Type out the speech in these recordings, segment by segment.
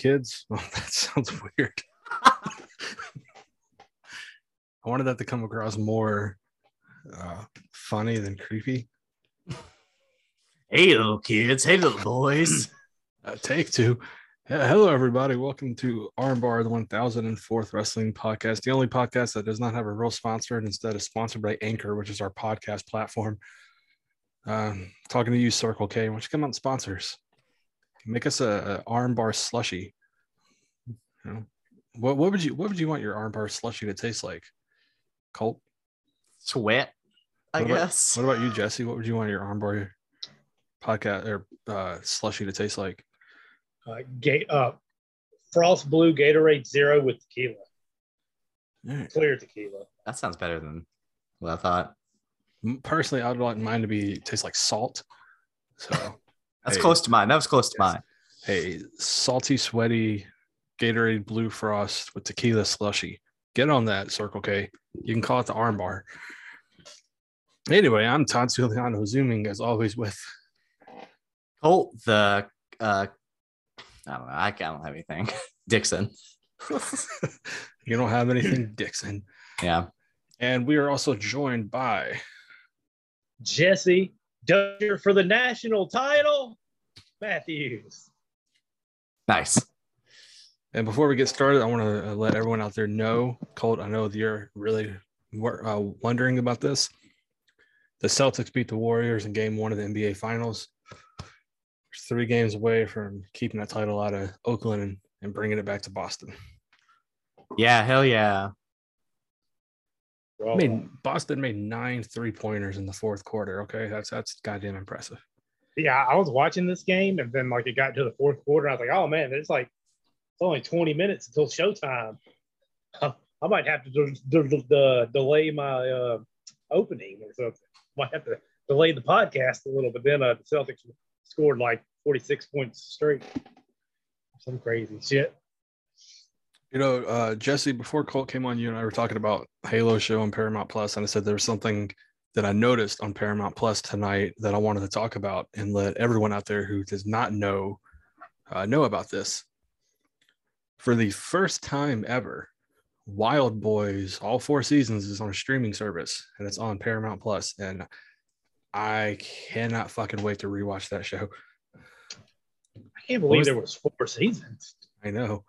Kids. Oh, that sounds weird. I wanted that to come across more uh, funny than creepy. Hey, little kids. Hey, little boys. Uh, take two. Yeah, hello, everybody. Welcome to Armbar, the 1004th Wrestling Podcast, the only podcast that does not have a real sponsor and instead is sponsored by Anchor, which is our podcast platform. Um, talking to you, Circle K. Why don't you come out and sponsor us? Make us a, a armbar slushy. You know, what what would you what would you want your armbar slushy to taste like? Colt. Sweat, I What about- guess. What about you, Jesse? What would you want your armbar podcast or uh, slushy to taste like? uh, ga- uh, Frost Blue Gatorade Zero with tequila, All right. clear tequila. that sounds better than what I thought. Personally, I'd like mine to be taste like salt. So, That's Hey. close to mine. That was close to Yes. mine. hey, salty, sweaty Gatorade Blue Frost with tequila slushy. Get on that, Circle K. You can call it the armbar. Anyway, I'm Todd Suliano, zooming as always with Colt, the uh, I don't know. I don't have anything. Dixon. you don't have anything, Dixon. Yeah. And we are also joined by Jesse Dutcher for the national title. Matthews. Nice. And before we get started, I want to let everyone out there know, Colt, I know that you're really uh, wondering about this. The Celtics beat the Warriors in game one of the NBA Finals. There's three games away from keeping that title out of Oakland and, and bringing it back to Boston. Yeah. Hell yeah. Well, I mean, Boston made nine three pointers in the fourth quarter. Okay, that's that's goddamn impressive. Yeah, I was watching this game, and then like it got to the fourth quarter. I was like, oh man, it's like it's only 20 minutes until showtime. I might have to delay my uh, opening or something. Might have to delay the podcast a little, but then uh, the Celtics scored like 46 points straight. Some crazy shit. You know, uh, Jesse, before Colt came on, you and I were talking about Halo show on Paramount Plus, and I said there was something that I noticed on Paramount Plus tonight that I wanted to talk about and let everyone out there who does not know uh, know about this. For the first time ever, Wildboyz, all four seasons, is on a streaming service, and it's on Paramount Plus, and I cannot fucking wait to rewatch that show. I can't believe was- there was four seasons. I know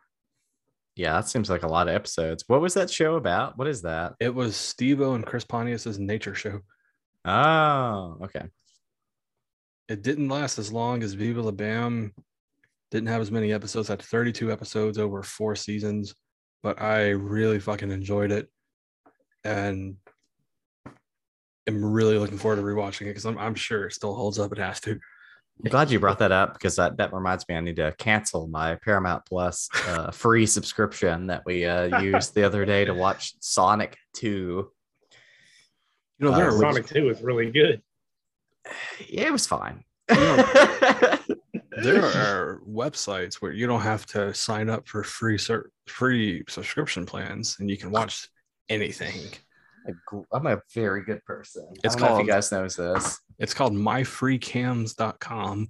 Yeah. That seems like a lot of episodes. What was that show about? What is that? it was Steve-O and Chris Pontius's nature show. Oh, okay. it didn't last as long as Viva La Bam. Didn't have as many episodes. Had 32 episodes over four seasons, but I really fucking enjoyed it, and am really looking forward to rewatching it because I'm, I'm sure it still holds up. It has to. I'm glad you brought that up because that, that reminds me I need to cancel my Paramount Plus uh, free subscription that we uh, used the other day to watch Sonic 2. You know, there Uh, are Sonic 2 is really good. Yeah, it was fine. there are websites where you don't have to sign up for free ser- free subscription plans, and you can watch anything. I'm a very good person. It's know if called- you guys knows this. It's called myfreecams.com.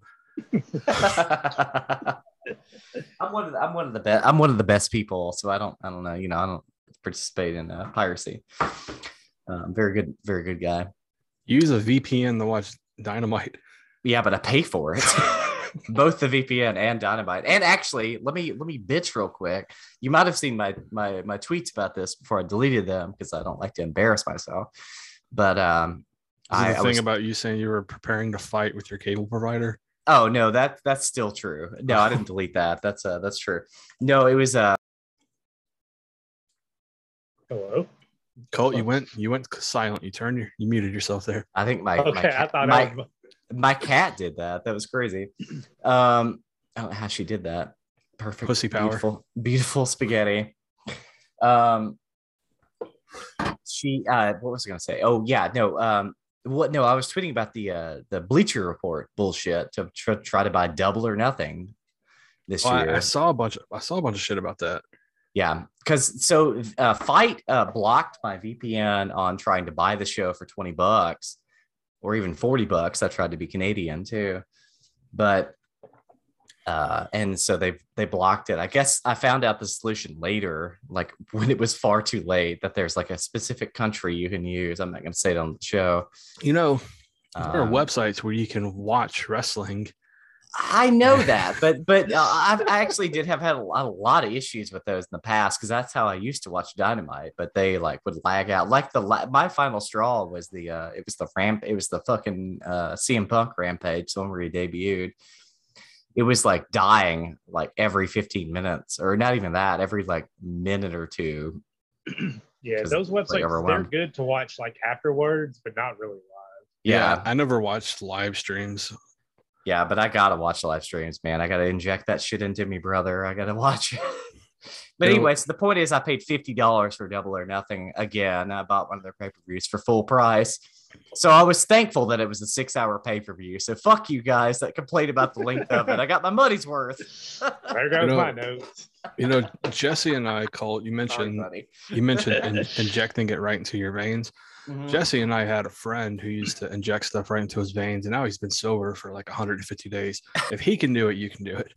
I'm one of the, I'm one of the best. I'm one of the best people. So I don't I don't know. You know I don't participate in uh, piracy. Um, very good, very good guy. Use a VPN to watch Dynamite. Yeah, but I pay for it. Both the VPN and Dynamite. And actually, let me let me bitch real quick. You might have seen my my my tweets about this before I deleted them because I don't like to embarrass myself. But um, I, the I thing was, about you saying you were preparing to fight with your cable provider? oh no, that that's still true. No, I didn't delete that. That's uh that's true. No, it was uh Hello. Colt, you went you went silent. You turned your you muted yourself there. I think my my, Okay, I thought my, I was. My cat did that. That was crazy. Um, I don't know how she did that. Perfect, Pussy power. beautiful, beautiful spaghetti. Um, she uh, what was I gonna say? Oh yeah, no, um, what? No, I was tweeting about the uh the Bleacher Report bullshit to tr- try to buy double or nothing this Well, year. I, I saw a bunch. Of, I saw a bunch of shit about that. Yeah, because so uh, FITE uh, blocked my VPN on trying to buy the show for twenty bucks, or even forty bucks. I tried to be Canadian too, but uh, and so they they blocked it. I guess I found out the solution later, like when it was far too late, that there's like a specific country you can use. I'm not going to say it on the show. You know, there are Um, websites where you can watch wrestling. I know that, but but uh, I've, I actually did have had a lot, a lot of issues with those in the past because that's how I used to watch Dynamite. But they like would lag out. Like the my final straw was the uh it was the ramp it was the fucking uh CM Punk Rampage, the one where he debuted. It was like dying like every 15 minutes, or not even that, every like minute or two. yeah, those it's, like, websites they're good to watch like afterwards, but not really live. Yeah, I never watched live streams. Yeah, but I gotta watch the live streams, man. I gotta inject that shit into me, brother. I gotta watch it. but You know- anyways, the point is, I paid fifty dollars for Double or Nothing again. I bought one of their pay per views for full price, so I was thankful that it was a six hour pay per view. So fuck you guys that complain about the length of it. I got my money's worth. There goes know, my notes. You know, Jesse and I, Colt, you mentioned buddy. you mentioned in, injecting it right into your veins. Mhm. Jesse and I had a friend who used to inject stuff right into his veins, and now he's been sober for like 150 days. If he can do it, you can do it.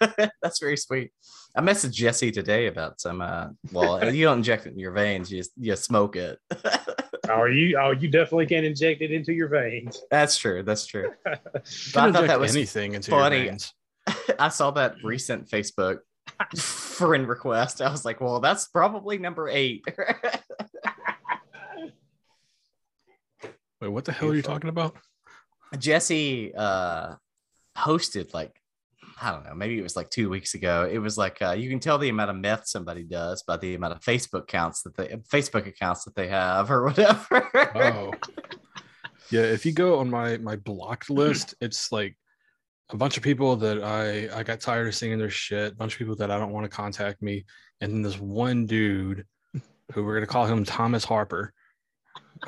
That's very sweet. I messaged Jesse today about some. Uh, well, you don't inject it in your veins; you just, you smoke it. Oh, you oh you definitely can't inject it into your veins. That's true. That's true. But I can thought inject that was anything into funny. your veins. I saw that recent Facebook friend request. I was like, well, that's probably number eight. Wait, what the hell are you talking about? Jesse uh, hosted like, I don't know, maybe it was like two weeks ago. It was like uh, you can tell the amount of meth somebody does by the amount of Facebook accounts that they Facebook accounts that they have or whatever. Oh, yeah. If you go on my my blocked list, it's like a bunch of people that I I got tired of seeing their shit. A bunch of people that I don't want to contact me, and then this one dude who we're gonna call him Thomas Harper,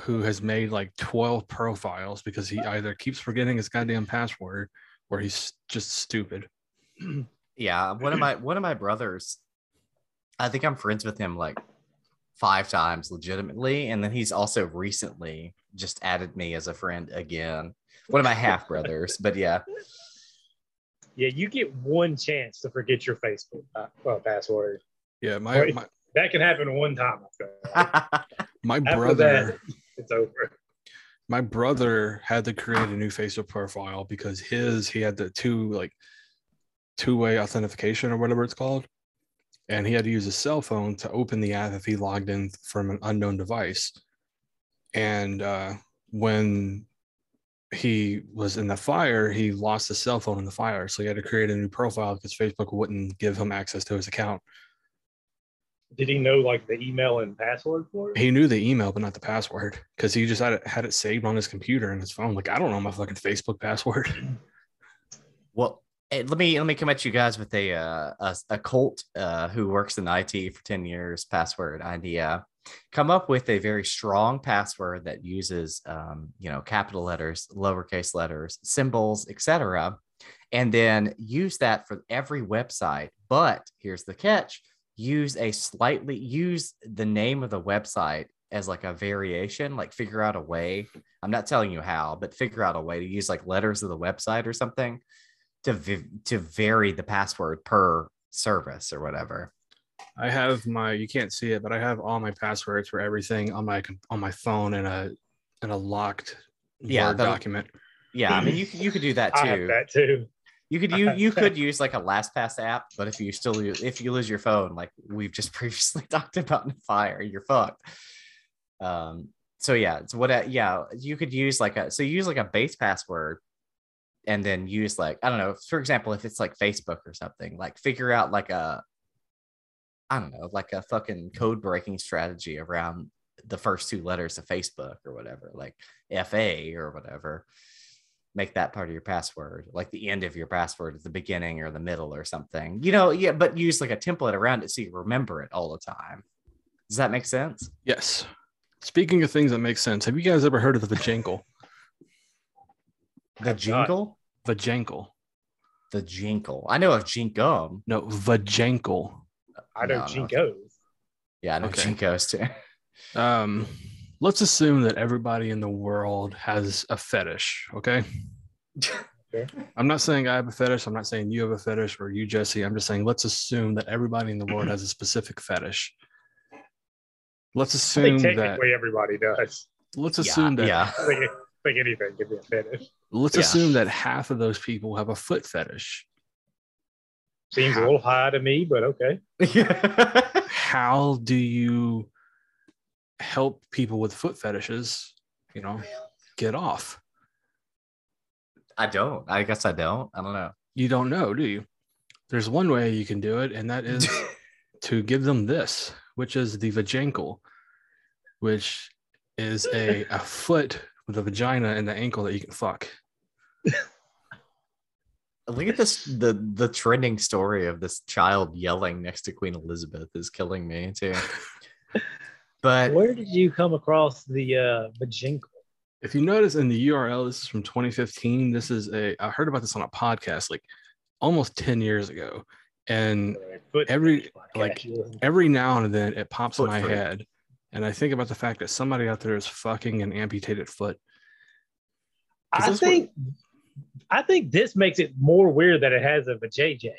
who has made like 12 profiles because he either keeps forgetting his goddamn password or he's just stupid. yeah one of my one of my brothers i think i'm friends with him like five times legitimately and then he's also recently just added me as a friend again one of my half brothers but yeah Yeah, you get one chance to forget your Facebook uh, well, password. Yeah, my my, That can happen one time. I feel like. my After brother. that, it's over. my brother had to create a new Facebook profile because his he had the two like two-way authentication or whatever it's called and he had to use his cell phone to open the app if he logged in from an unknown device and uh, when he was in the fire he lost his cell phone in the fire so he had to create a new profile because facebook wouldn't give him access to his account Did he know like the email and password for it? he knew the email but not the password because he just had it had it saved on his computer and his phone. Like i don't know my fucking facebook password. Well eh, let me let me come at you guys with a uh, a, a cult uh, who works in IT for 10 years password idea. Come up with a very strong password that uses um, you know capital letters lowercase letters symbols etc and then use that for every website. But here's the catch use a slightly use the name of the website as like a variation like figure out a way i'm not telling you how but figure out a way to use like letters of the website or something to v- to vary the password per service or whatever I have my you can't see it, but I have all my passwords for everything on my on my phone in a in a locked Yeah, Word the- document. yeah i mean you, you could do that I have too that too. You could you you could use like a LastPass app, but if you still use, if you lose your phone, like we've just previously talked about in fire, you're fucked. Um. So yeah, it's what yeah you could use like a so use like a base password, and then use like I don't know for example if it's like Facebook or something like figure out like a I don't know, like a fucking code breaking strategy around the first two letters of Facebook or whatever, like FA or whatever. Make that part of your password, like the end of your password at the beginning or the middle or something. You know, yeah, but use like a template around it so you remember it all the time. Does that make sense? Yes. Speaking of things that make sense, have you guys ever heard of the Vajankle? The jingle? Vajankle. The jinkle. I know of jinkum. No, Vajankle. I know No, no. Jinkos. Yeah, I know Okay. jinkos too. Um, let's assume that everybody in the world has a fetish. Okay. Okay. I'm not saying I have a fetish. I'm not saying you have a fetish or you, Jesse. I'm just saying let's assume that everybody in the world has a specific fetish. Let's I assume think that. everybody does. Let's assume that. yeah. I think, anything can be a fetish. Let's Yeah. assume that half of those people have a foot fetish. Seems a little high to me, but okay. How do you help people with foot fetishes? You know, get off. I don't. I guess I don't. I don't know. You don't know, do you? There's one way you can do it, and that is to give them this, which is the vajankle, which is a, a foot with a vagina and the ankle that you can fuck. Look at this. The the trending story of this child yelling next to Queen Elizabeth is killing me too. But Where did you come across the uh Vajinkle? If you notice in the URL, this is from 2015. This is a I heard about this on a podcast like almost 10 years ago. And Foot Every- like, you listen to. every now and then it pops in my freak. head. And I think about the fact that somebody out there is fucking an amputated foot. I this what- think I think this makes it more weird that it has a vajayjay.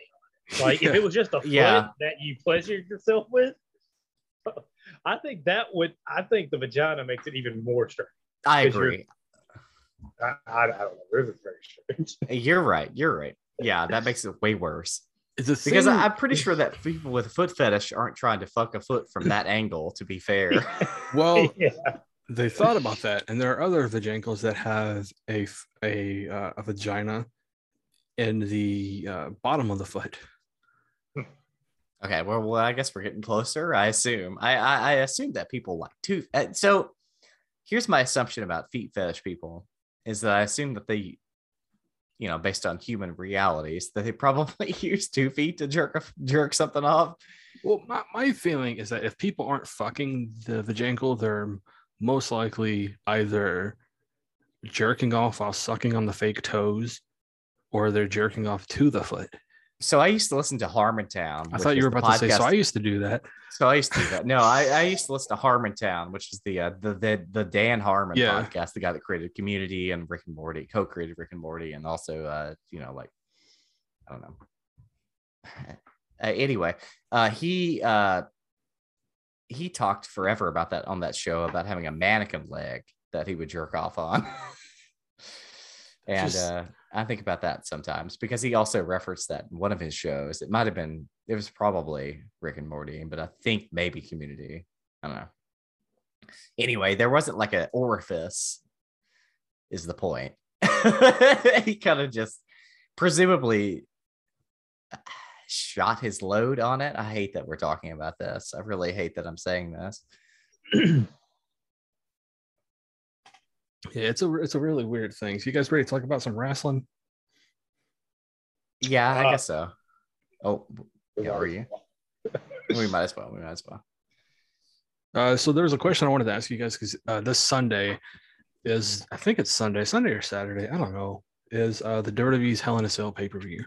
Like if it was just a foot Yeah. that you pleasured yourself with, I think that would. I think the vagina makes it even more strange. I agree. I, I, I don't know. This is very strange. You're right. You're right. Yeah, that makes it way worse. It's a Because thing- I- I'm pretty sure that people with a foot fetish aren't trying to fuck a foot from that angle. To be fair, well, yeah. they thought about that, and there are other vajankles that have a f- a, uh, a vagina in the uh, bottom of the foot. Okay, well, well, I guess we're getting closer. I assume. I I, I assume that people like tooth. uh, So, here's my assumption about feet fetish people is that I assume that they, you know, based on human realities, that they probably use two feet to jerk jerk something off. Well, my, my feeling is that if people aren't fucking the vajankle, they're most likely either jerking off while sucking on the fake toes, or they're jerking off to the foot. So I used to listen to Harmontown. I thought you were about to say. So I used to do that. So I used to do that. No, I, I used to listen to Harmontown, which is the uh, the the the Dan Harmon Yeah. podcast, the guy that created Community and Rick and Morty, co-created Rick and Morty, and also uh, you know, like I don't know. Uh, anyway, uh, he uh, he talked forever about that on that show about having a mannequin leg that he would jerk off on. and Just- uh, I think about that sometimes because he also referenced that in one of his shows. It might have been, it was probably Rick and Morty, but I think maybe Community. I don't know. Anyway, there wasn't like an orifice, is the point. he kind of just presumably uh, shot his load on it. I hate that we're talking about this. I really hate that I'm saying this. Yeah, it's a it's a really weird thing. So you guys ready to talk about some wrestling? Yeah, I Uh, guess so. Oh, Yeah, are you? we might as well. We might as well. Uh, so there's a question I wanted to ask you guys because uh, this Sunday is I think it's Sunday, Sunday or Saturday, I don't know, is uh, the WWE's Hell in a Cell pay per view,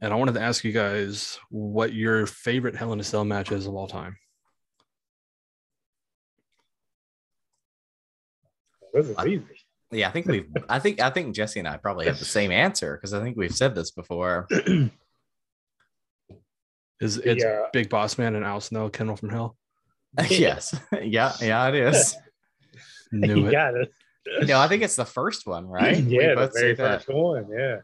and I wanted to ask you guys what your favorite Hell in a Cell match is of all time. This is easy. Yeah, I think we've. I think. I think Jesse and I probably have the same answer because I think we've said this before. Is it's Yeah. Big Boss Man and Al Snow, Kennel from Hell? yes. Yeah. Yeah. It is. Knew you it. got it. No, I think it's the first one, right? We Yeah, the very say that. first one. Yeah.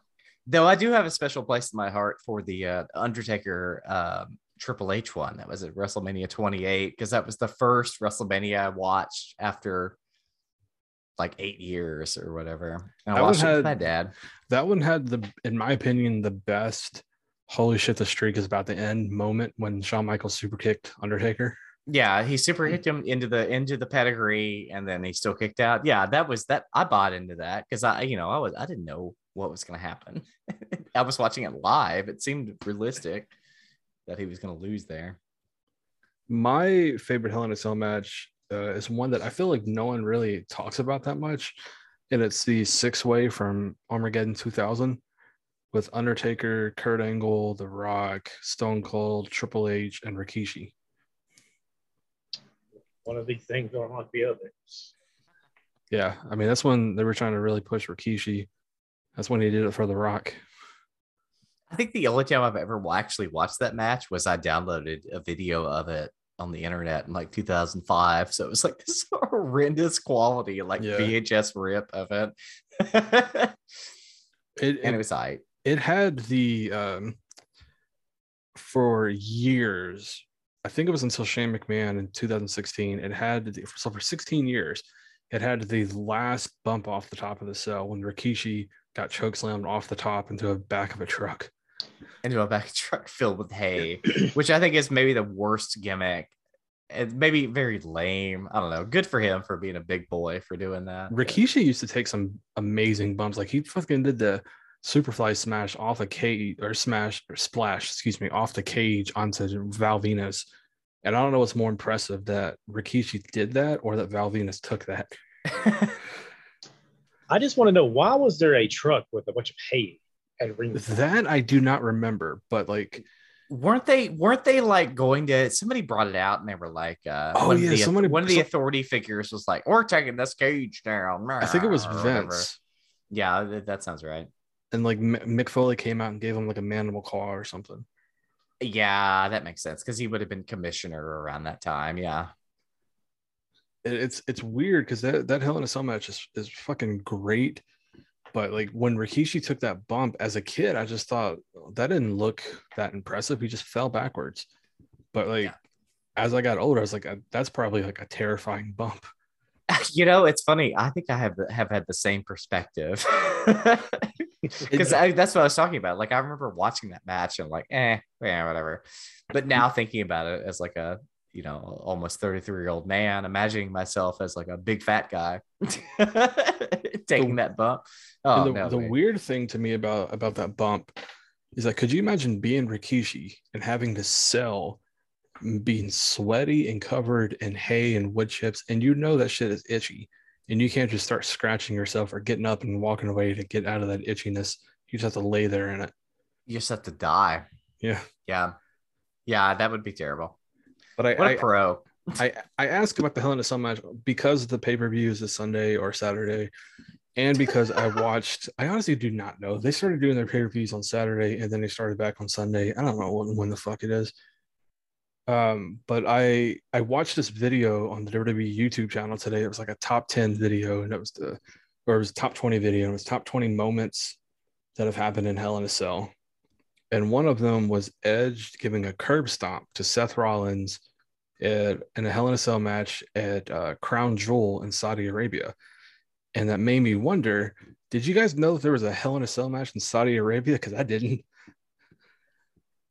Though I do have a special place in my heart for the uh, Undertaker um, Triple H one. That was at WrestleMania 28 because that was the first WrestleMania I watched after like eight years or whatever. And I That watched it with had- my dad. That one had the, in my opinion, the best holy shit, the streak is about to end moment when Shawn Michaels super kicked Undertaker. Yeah, he super hit him into the into the pedigree, and then he still kicked out. Yeah, that was that. I bought into that because I, you know, I was I didn't know what was going to happen. I was watching it live. It seemed realistic that he was going to lose there. My favorite Hell in a Cell match uh, is one that I feel like no one really talks about that much, and it's the six way from Armageddon 2000 with Undertaker, Kurt Angle, The Rock, Stone Cold, Triple H, and Rikishi. One of these things don't like the other. Yeah, I mean that's when they were trying to really push Rikishi. That's when he did it for The Rock. I think the only time I've ever actually watched that match was I downloaded a video of it on the internet in like 2005. So it was like this horrendous quality, like Yeah. VHS rip of it. and It, it it, was I. it had the um for years. I think it was until Shane McMahon in 2016. It had the, so for 16 years, it had the last bump off the top of the cell when Rikishi got chokeslammed off the top into the back of a truck. Into a back truck filled with hay, which I think is maybe the worst gimmick. It's maybe very lame. I don't know. Good for him for being a big boy for doing that. but- Rikishi used to take some amazing bumps. Like he fucking did the superfly smash off a cage or smash or splash, excuse me, off the cage onto Val Venis. And I don't know what's more impressive that Rikishi did that or that Val Venis took that. I just want to know why was there a truck with a bunch of hay at ring? That I do not remember, but like, weren't they weren't they like going to somebody brought it out and they were like uh Oh, one of yeah, the, somebody- one of the authority figures was like we're taking this cage down I think it was. Vince. yeah that, that sounds right And like M- Mick Foley came out and gave him like a mandible claw or something. yeah that makes sense because he would have been commissioner around that time yeah It, it's it's weird because that, that Hell in a Cell match is, is fucking great. But like when Rikishi took that bump as a kid, I just thought that didn't look that impressive. He just fell backwards. But like Yeah. as I got older, I was like, "Uh, that's probably like a terrifying bump. you know it's funny i think i have have had the same perspective because that's what i was talking about like i remember watching that match and like eh yeah whatever but now thinking about it as like a you know almost 33 year old man imagining myself as like a big fat guy taking that bump. Oh the, no the weird thing to me about about that bump is like, could you imagine being Rikishi and having to sell, mm, being sweaty and covered in hay and wood chips, and you know that shit is itchy, and you can't just start scratching yourself or getting up and walking away to get out of that itchiness. You just have to lay there in it. you just have to die. Yeah, yeah. Yeah that would be terrible but I what a I, pro I I asked about the Hell in a Cell match because the pay per view is this Sunday or Saturday, and because I watched. I honestly do not know. They started doing their pay per views on Saturday, and then they started back on Sunday. I don't know when, when the fuck it is. Um, but I I watched this video on the WWE YouTube channel today. It was like a top ten video, and it was the or it was a top twenty video. And it was top twenty moments that have happened in Hell in a Cell, and one of them was Edge giving a curb stomp to Seth Rollins at, in a Hell in a Cell match at uh, Crown Jewel in Saudi Arabia. And that made me wonder did you guys know that there was a Hell in a Cell match in Saudi Arabia? Because I didn't.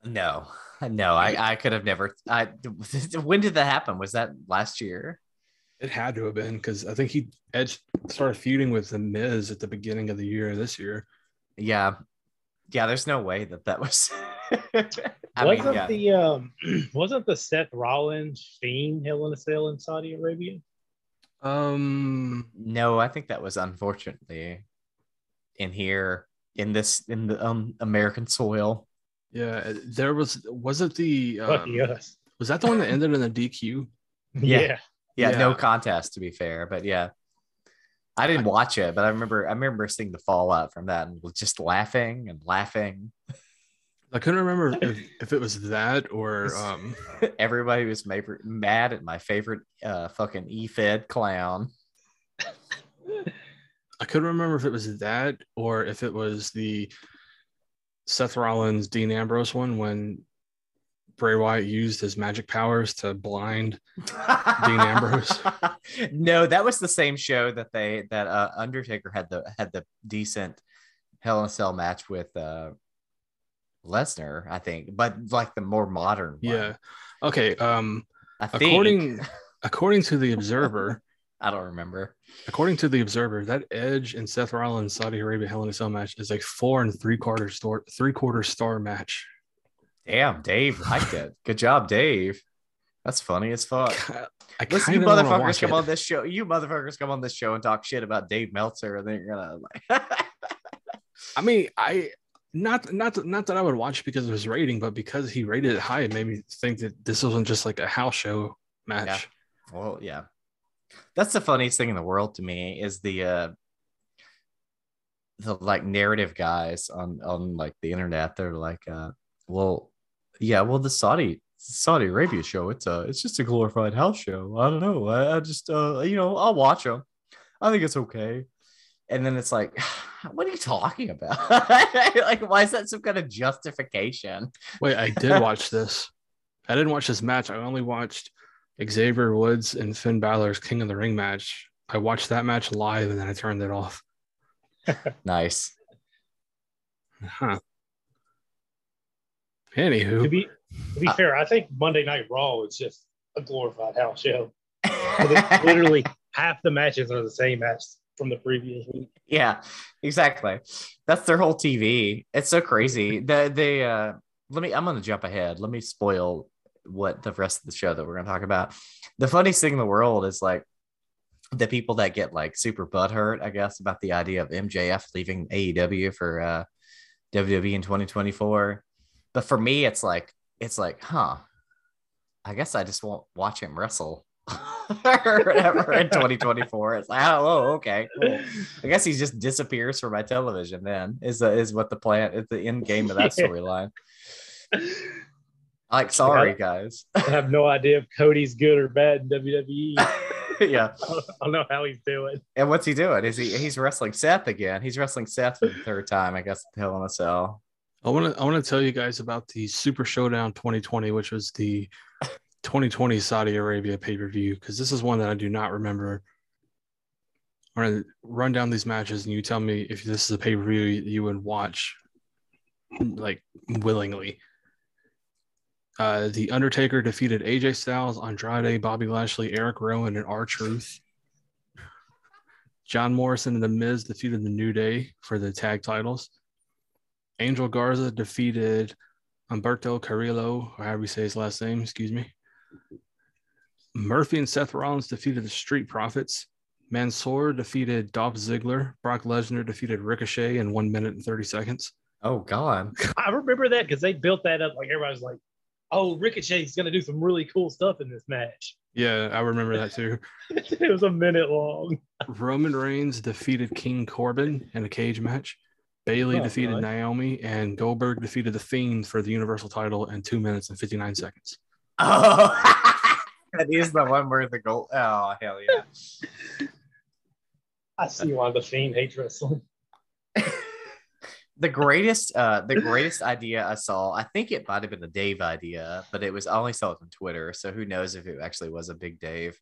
no no i i could have never i when did that happen was that last year It had to have been because I think he Edge started feuding with The Miz at the beginning of the year this year. Yeah. Yeah, there's no way that that was. I wasn't mean, yeah. the um wasn't the Seth Rollins Fiend Hell in a Cell in Saudi Arabia? Um, no, I think that was unfortunately in here in this in the um, American soil. yeah, there was was it the um, Lucky us. was that the one that ended in a DQ? Yeah. yeah. Yeah, no contest to be fair, but yeah. I didn't watch it, but I remember I remember seeing the fallout from that and was just laughing and laughing. I couldn't remember if, if it was that or um Everybody was ma- mad at my favorite uh fucking E-Fed clown. I couldn't remember if it was that or if it was the Seth Rollins Dean Ambrose one when Bray Wyatt used his magic powers to blind. Dean Ambrose. no, that was the same show that they that uh, Undertaker had the had the decent Hell in a Cell match with uh Lesnar, I think, but like the more modern. one. Yeah. Okay. Um. I think. According according to the Observer, I don't remember. according to the Observer, that Edge and Seth Rollins Saudi Arabia Hell in a Cell match is a four and three quarter star three quarter star match. Damn, Dave liked it. Good job, Dave. That's funny as fuck. I Listen, you motherfuckers come it. on this show. You motherfuckers come on this show and talk shit about Dave Meltzer, and then you're gonna like. I mean, I not not not that I would watch because of his rating, but because he rated it high, it made me think that this wasn't just like a house show match. well, yeah, that's the funniest thing in the world to me is the uh the like narrative guys on on like the internet. They're like, uh, well, yeah, well, the Saudi Saudi Arabia show, it's a it's just a glorified house show. I don't know. I, I just uh you know I'll watch them. I think it's okay. And then it's like, what are you talking about? like, why is that some kind of justification? Wait, I did watch this. I didn't watch this match. I only watched Xavier Woods and Finn Balor's King of the Ring match. I watched that match live and then I turned it off. Nice. Huh. To Anywho, be to be Uh, fair, I think Monday Night Raw is just a glorified house show. Literally half the matches are the same match from the previous week. yeah, exactly. That's their whole TV. It's so crazy. The they uh let me I'm gonna jump ahead. Let me spoil what the rest of the show that we're gonna talk about. The funniest thing in the world is like the people that get like super butthurt, I guess, about the idea of MJF leaving AEW for uh WWE in 2024. But for me, it's like it's like, huh, I guess I just won't watch him wrestle or whatever in 2024. It's like, oh, oh, okay, cool. I guess he just disappears from my television. Then is the, is what the plan is the end game of that Yeah. storyline. Like, sorry guys. I have no idea if Cody's good or bad in WWE. I yeah. don't, I don't know how he's doing. And what's he doing? Is he he's wrestling Seth again? He's wrestling Seth for the third time, I guess. at Hell in a Cell. I want to I want to tell you guys about the Super Showdown 2020, which was the 2020 Saudi Arabia pay per view, because this is one that I do not remember. I'm gonna run down these matches, and you tell me if this is a pay per view you would watch, like willingly. Uh, the Undertaker defeated AJ Styles, Andrade, Bobby Lashley, Eric Rowan, and R Truth. John Morrison and The Miz defeated the New Day for the tag titles. Angel Garza defeated Humberto Carrillo, or however you say his last name, excuse me. Murphy and Seth Rollins defeated the Street Profits. Mansoor defeated Dolph Ziggler. Brock Lesnar defeated Ricochet in one minute and 30 seconds. Oh God. I remember that because they built that up like everybody's like, oh, Ricochet's going to do some really cool stuff in this match. Yeah, I remember that too. it was a minute long. Roman Reigns defeated King Corbin in a cage match. Bayley Oh, defeated God. Naomi, and Goldberg defeated The Fiend for the Universal title in two minutes and 59 seconds. Oh, that is the one where the goal. Oh hell yeah! I see why the Fiend hates wrestling. the greatest, uh, the greatest idea I saw. I think it might have been a Dave idea, but it was I only saw it on Twitter, so who knows if it actually was a big Dave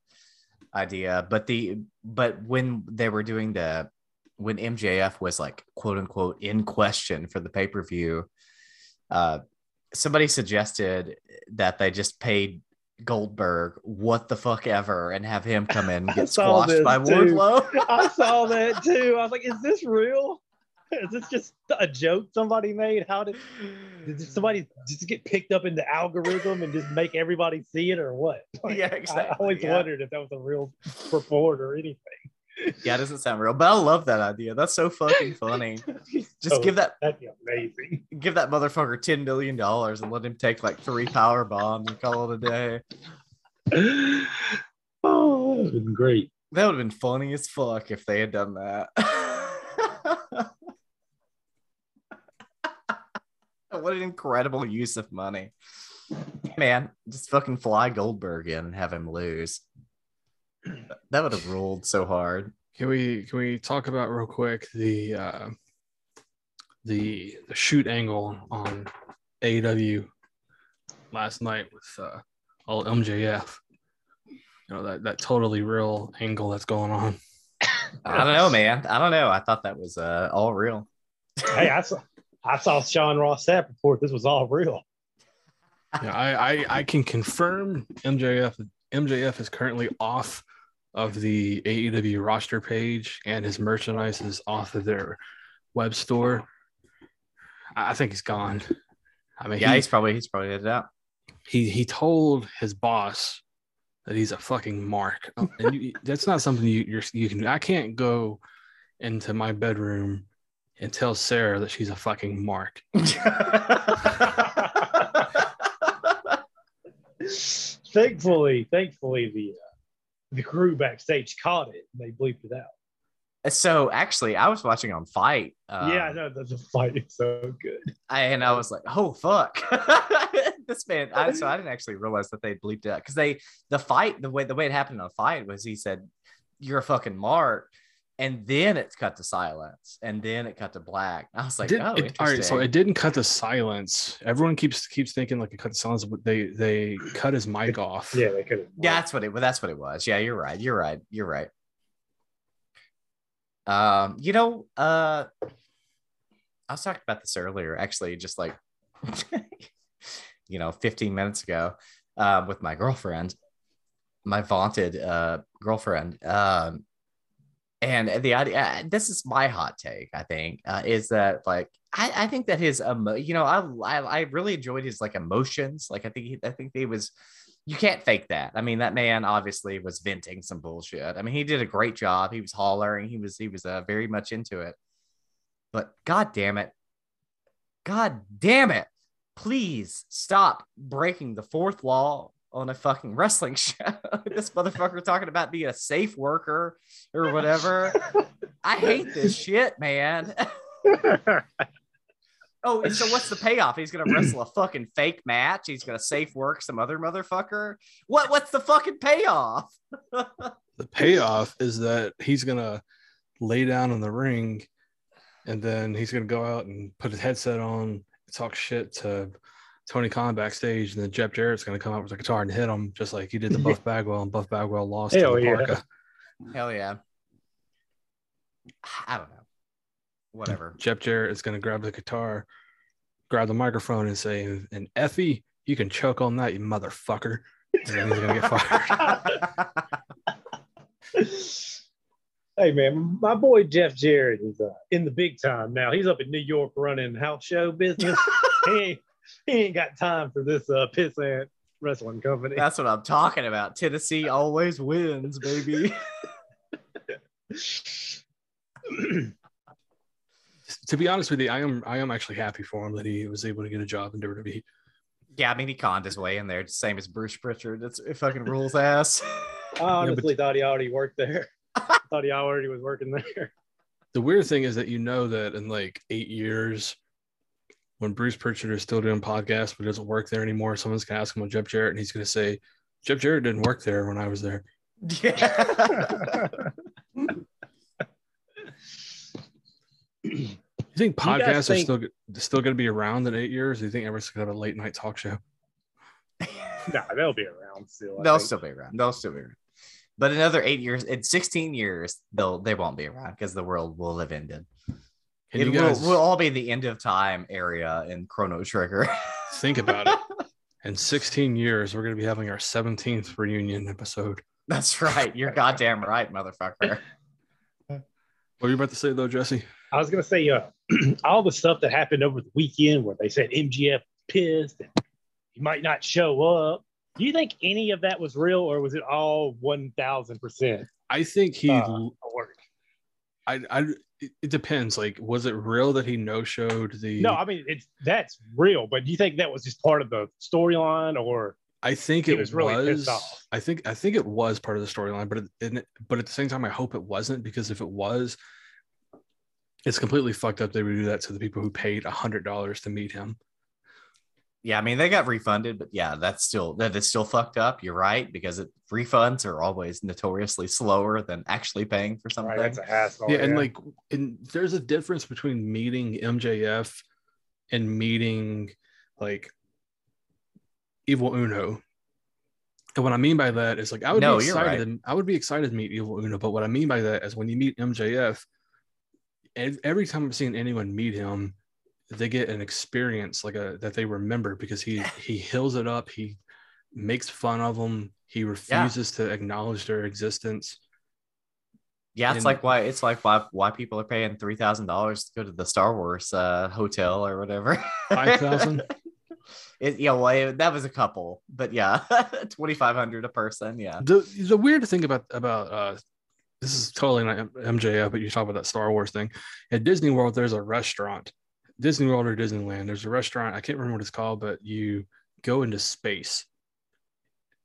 idea. But the but when they were doing the when MJF was like quote unquote in question for the pay per view, uh, somebody suggested that they just paid Goldberg what the fuck ever and have him come in and get squashed by too. Wardlow. I saw that too. I was like, is this real? Is this just a joke somebody made? How did, did somebody just get picked up in the algorithm and just make everybody see it or what? Like, Yeah, I- exactly, I always yeah. wondered if that was a real report or anything. Yeah, it doesn't sound real, but I love that idea. That's so fucking funny. Just Oh, give that That'd be amazing. give that motherfucker ten million dollars and let him take like three power bombs and call it a day. oh, that would have been great. That would have been funny as fuck if they had done that. what an incredible use of money. Man, just fucking fly Goldberg in and have him lose. That would have ruled so hard. Can we can we talk about real quick the uh, the the shoot angle on AEW last night with uh, all MJF? You know that that totally real angle that's going on. I don't know, man. I don't know. I thought that was uh, all real. Hey, I saw I saw Sean Ross Sapp report this was all real. Yeah, I, I I can confirm MJF MJF is currently off of the AEW roster page and his merchandise is off of their web store. I I think he's gone. I mean, Yeah, he, he's probably he's probably headed out. he he told his boss that he's a fucking mark, Oh, and you, that's not something you you're, you can. I can't go into my bedroom and tell Sarah that she's a fucking mark. thankfully, thankfully, the uh, the crew backstage caught it and they bleeped it out. so actually, I was watching on FITE. Um, yeah, I know the, FITE is so good. And I was like, oh fuck, this man. I, so I didn't actually realize that they bleeped it out because they the fight the way the way it happened on FITE was he said, "You're a fucking mark." And then it's cut to silence, and then it cut to black. I was like, Did- "Oh, it- all right, so it didn't cut the silence. Everyone keeps keeps thinking like it cut the silence, but they they cut his mic off. Yeah, they could. Yeah, that's what it. Well, that's what it was. Yeah, you're right. You're right. You're right. Um, you know, uh, I was talking about this earlier, actually, just like, you know, 15 minutes ago, uh, with my girlfriend, my vaunted uh girlfriend. Um, and the idea, this is my hot take, I think, uh, is that like I, I think that his emo- you know, I, I I really enjoyed his like emotions. Like I think he, I think he was you can't fake that. I mean, that man obviously was venting some bullshit. I mean, he did a great job. He was hollering. He was he was uh, very much into it. But god damn it, god damn it, please stop breaking the fourth wall on a fucking wrestling show. this motherfucker talking about being a safe worker or whatever. I hate this shit, man. Oh, and so what's the payoff? He's gonna wrestle a fucking fake match. He's gonna safe work some other motherfucker. What? What's the fucking payoff? The payoff is that he's gonna lay down in the ring, and then he's gonna go out and put his headset on, talk shit to Tony Khan backstage, and then Jeff Jarrett's gonna come out with a guitar and hit him just like he did to Buff Bagwell, and Buff Bagwell lost Hell to yeah. Parka. Hell yeah. I don't know. Whatever. Jeff Jarrett is gonna grab the guitar, grab the microphone, and say, "And Effie, you can choke on that, you motherfucker." And then he's gonna get fired. hey man, my boy Jeff Jarrett is uh, in the big time now. He's up in New York running house show business. he, ain't, he ain't got time for this uh, piss pissant wrestling company. That's what I'm talking about. Tennessee always wins, baby. to be honest with you, I am I am actually happy for him that he was able to get a job in WWE. Yeah, I mean he conned his way in there, same as Bruce Pritchard. That's it fucking rules ass. I honestly thought he already worked there. thought he already was working there. The weird thing is that you know that in like eight years, when Bruce Pritchard is still doing podcasts but doesn't work there anymore, someone's gonna ask him about Jeff Jarrett, and he's gonna say, "Jeff Jarrett didn't work there when I was there." yeah. You think Do you guys podcasts are still still going to be around in eight years? Do you think everyone's going to have a late night talk show? nah, they'll be around still. I They'll think. still be around. They'll still be around. But another eight years, in 16 years, they'll they won't be around because the world will have ended. Can it you guys will, will all be the end of time area in Chrono Trigger. think about it? In 16 years, we're going to be having our 17th reunion episode. That's right. You're goddamn right, motherfucker. What were you about to say though, Jesse? I was gonna say uh, all the stuff that happened over the weekend where they said MJF pissed and he might not show up. Do you think any of that was real or was it all one thousand percent I think he. uh. I. I. It it depends. Like, was it real that he no showed the? No, I mean it's that's real, but do you think that was just part of the storyline or I think it was really. I think I think it was part of the storyline, but it, but at the same time, I hope it wasn't because if it was, it's completely fucked up. They would do that to the people who paid a hundred dollars to meet him. Yeah, I mean they got refunded, but yeah, that's still that is still fucked up. You're right because it, refunds are always notoriously slower than actually paying for something. right, that's a hassle? yeah, and like, and there's a difference between meeting MJF and meeting like Evil Uno. And what I mean by that is like I would No, be excited. to- I would be excited to meet Evil Uno, but what I mean by that is when you meet MJF, every time I've seen anyone meet him, they get an experience like a that they remember because he he hills it up he makes fun of them he refuses to acknowledge their existence Yeah, it's And- like why it's like why why people are paying three thousand dollars to go to the Star Wars uh, hotel or whatever. 5000 It, yeah, well, it- that was a couple, but yeah, twenty five hundred a person. Yeah, the the weird thing about about uh this is totally not MJF, but you talk about that Star Wars thing. At Disney World, there's a restaurant, Disney World or Disneyland. There's a restaurant. I can't remember what it's called, but you go into space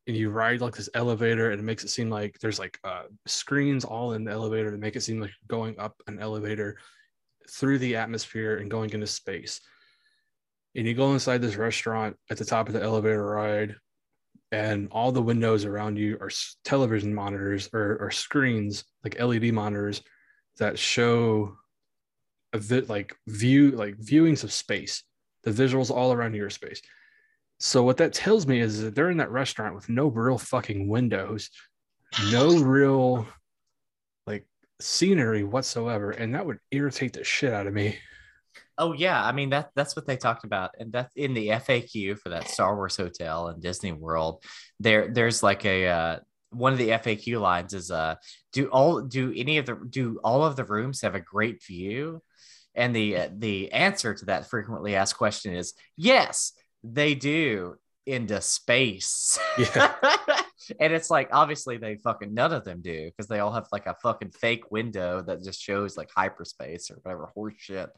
and you ride like this elevator, and it makes it seem like there's like uh, screens all in the elevator to make it seem like you're going up an elevator through the atmosphere and going into space. And you go inside this restaurant at the top of the elevator ride, and all the windows around you are television monitors or, or screens like led monitors that show a bit like view like viewings of space the visuals all around your space so what that tells me is that they're in that restaurant with no real fucking windows no real like scenery whatsoever and that would irritate the shit out of me Oh yeah, I mean that that's what they talked about, and that's in the FAQ for that Star Wars hotel in Disney World. There, there's like a uh, one of the FAQ lines is uh, do all do any of the do all of the rooms have a great view? And the uh, the answer to that frequently asked question is yes, they do into space. Yeah. and it's like obviously they fucking none of them do because they all have like a fucking fake window that just shows like hyperspace or whatever horseshit.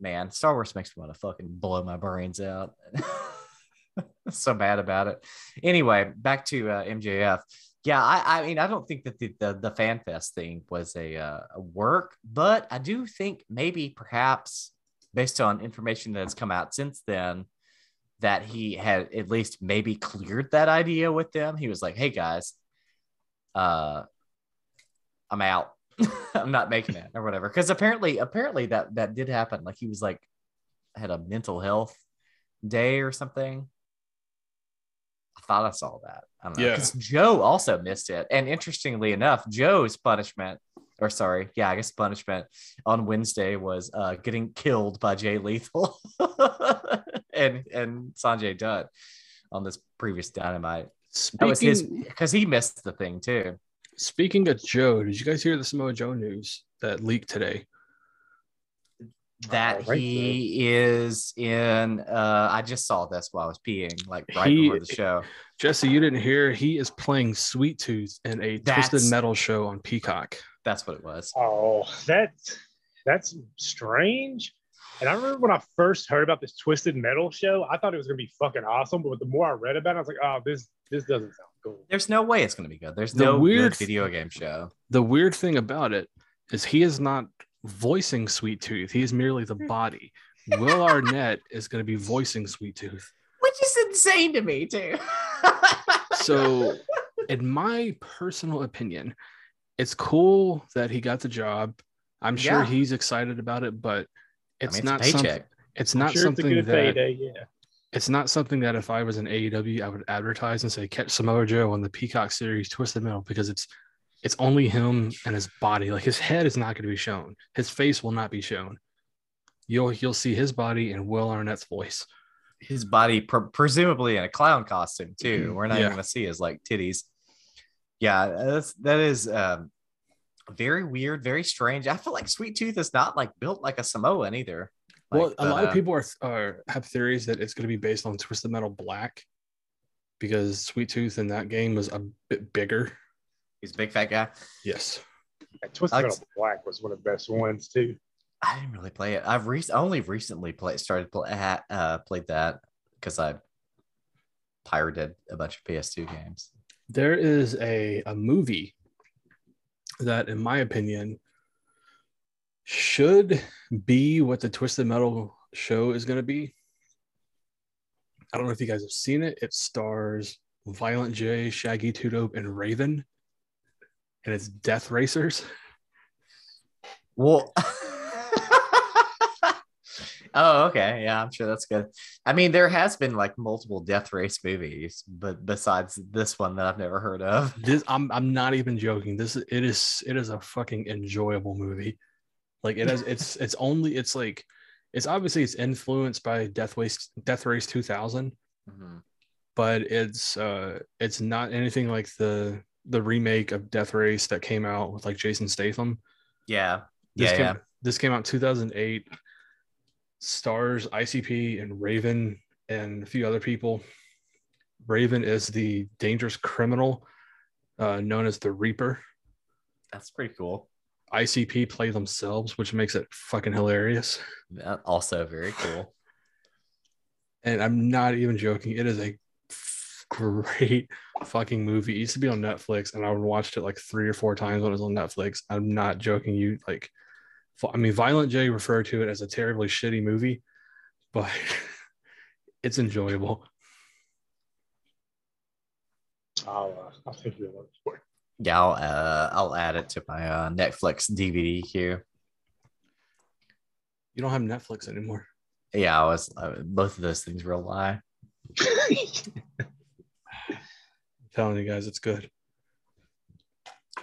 man, Star Wars makes me want to fucking blow my brains out. so bad about it. Anyway, back to uh, MJF. Yeah, I, I mean, I don't think that the, the, the fan fest thing was a, uh, a work, but I do think maybe perhaps based on information that has come out since then, that he had at least maybe cleared that idea with them. He was like, "Hey guys, uh, I'm out. I'm not making it or whatever. Because apparently, apparently that that did happen. Like he was like had a mental health day or something. I thought I saw that. I don't know. Yeah. 'Cause Joe also missed it. And interestingly enough, Joe's punishment, or sorry, yeah, I guess punishment on Wednesday was uh getting killed by Jay Lethal and and Sanjay Dutt on this previous dynamite. That was his because he missed the thing too. speaking of joe did you guys hear the samoa joe news that leaked today that Oh, right he is in uh I just saw this while I was peeing like right He- before the show. Jesse, you didn't hear. He is playing Sweet Tooth in a That's- Twisted Metal show on Peacock. That's what it was. Oh, that's that's strange. And I remember when I first heard about this Twisted Metal show, I thought it was gonna be fucking awesome. But the more I read about it, I was like, oh, this this doesn't sound cool. There's no way it's gonna be good. There's The no weird good video game show. The weird thing about it is he is not voicing Sweet Tooth. He is merely the hmm. body. Will Arnett is going to be voicing Sweet Tooth. Which is insane to me too. So, in my personal opinion, it's cool that he got the job. I'm sure Yeah. he's excited about it, but I it's mean, not it's a something. paycheck. It's I'm not sure it's a something good that payday, yeah. it's not something that if I was an AEW, I would advertise and say catch Samoa Joe on the Peacock series Twisted Metal because it's it's only him and his body. Like his head is not going to be shown. His face will not be shown. You'll you'll see his body and Will Arnett's voice. His body pre- presumably in a clown costume too. We're not Yeah. even gonna see his like titties. Yeah, that's that is um very weird, very strange. I feel like Sweet Tooth is not like built like a Samoan either. well, Like, a lot of uh, people are, are have theories that it's going to be based on Twisted Metal Black because Sweet Tooth in that game was a bit bigger. He's a big fat guy. Yes. That Twisted Alex- Metal Black was one of the best ones too. I didn't really play it. I've re- only recently played started play, uh, played that because I pirated a bunch of PS2 games. There is a, a movie that, in my opinion, should be what the Twisted Metal show is going to be. I don't know if you guys have seen it. It stars Violent J, Shaggy Two Dope, and Raven, and it's Death Racers. Well, oh, okay, yeah, I'm sure that's good. I mean, there has been like multiple Death Race movies, but besides this one that I've never heard of. This I'm I'm not even joking. This it is it is a fucking enjoyable movie. Like it has it's it's only it's like it's obviously it's influenced by Death Race Death Race 2000, Mhm. but it's uh it's not anything like the the remake of Death Race that came out with like Jason Statham. Yeah. This yeah, came, yeah. This came out in 2008. Stars ICP and Raven and a few other people. Raven is the dangerous criminal uh, known as the Reaper. That's pretty cool. ICP play themselves, which makes it fucking hilarious. That also very cool. And I'm not even joking. It is a great fucking movie. It used to be on Netflix, and I watched it like three or four times when it was on Netflix. I'm not joking. You like, I mean, Violent J referred to it as a terribly shitty movie, but it's enjoyable. I'll, uh, I'll take your word for it. Yeah, I'll uh, I'll add it to my uh, Netflix DVD here. You don't have Netflix anymore. Yeah, I was uh, both of those things were a lie. I'm telling you guys, it's good.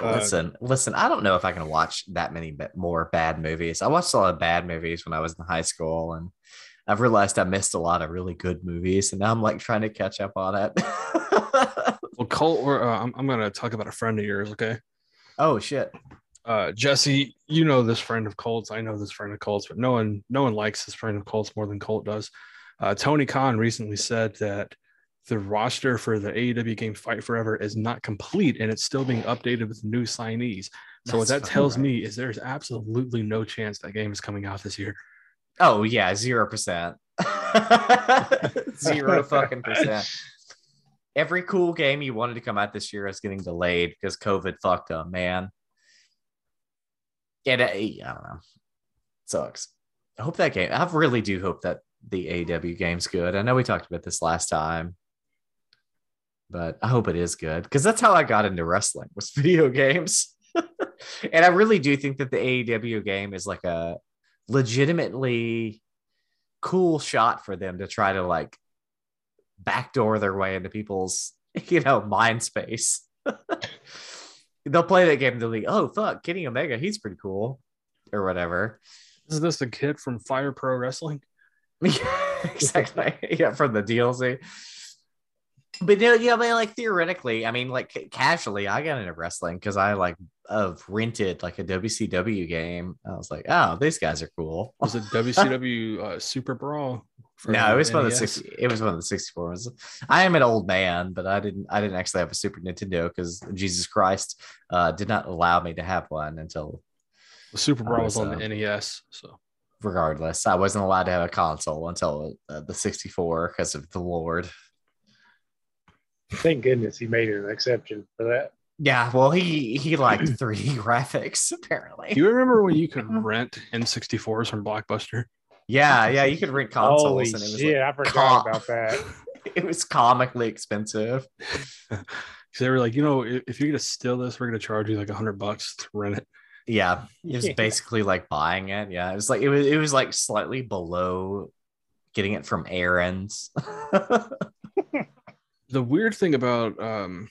Uh, listen, listen. I don't know if I can watch that many more bad movies. I watched a lot of bad movies when I was in high school, and I've realized I missed a lot of really good movies, and now I'm like trying to catch up on it. well, Colt, or uh, I'm, I'm gonna talk about a friend of yours. Okay. oh shit! uh Jesse, you know this friend of Colt's. I know this friend of Colt's, but no one no one likes this friend of Colt's more than Colt does. Uh Tony Khan recently said that the roster for the AEW game Fight Forever is not complete and it's still being updated with new signees. So what that tells right. me is there's absolutely no chance that game is coming out this year. Oh yeah, zero percent. zero fucking percent. Every cool game you wanted to come out this year is getting delayed because COVID fucked up, man. And uh, I don't know, sucks. I hope that game. I really do hope that the AW game's good. I know we talked about this last time, but I hope it is good because that's how I got into wrestling was video games. and I really do think that the AEW game is like a legitimately cool shot for them to try to like backdoor their way into people's you know mind space. They'll play that game and they'll be, oh fuck, Kenny Omega, he's pretty cool, or whatever. Is this the kid from Fire Pro Wrestling? Yeah, exactly. yeah, from the DLC. But no, yeah, I mean, like theoretically, I mean, like casually, I got into wrestling because I like of rented like a WCW game. I was like, oh, these guys are cool. It Was it WCW uh, Super Brawl? No, it was one of the NES? 60, it was one of the 64 ones. I am an old man, but I didn't I didn't actually have a Super Nintendo because Jesus Christ uh, did not allow me to have one until The Super Brawl was on was, the uh, NES. So regardless. I wasn't allowed to have a console until uh, the 64 because of the Lord. Thank goodness he made an exception for that. Yeah, well, he he liked 3D graphics apparently. do you remember when you could rent N64s from Blockbuster? Yeah, yeah, you could rent consoles Holy and it was shit, like, I forgot com- about that. it was comically expensive. Because they were like, you know, if, if you're gonna steal this, we're gonna charge you like a hundred bucks to rent it. Yeah, it was Yeah. basically like buying it. Yeah, it was like it was it was like slightly below getting it from Aaron's. The weird thing about um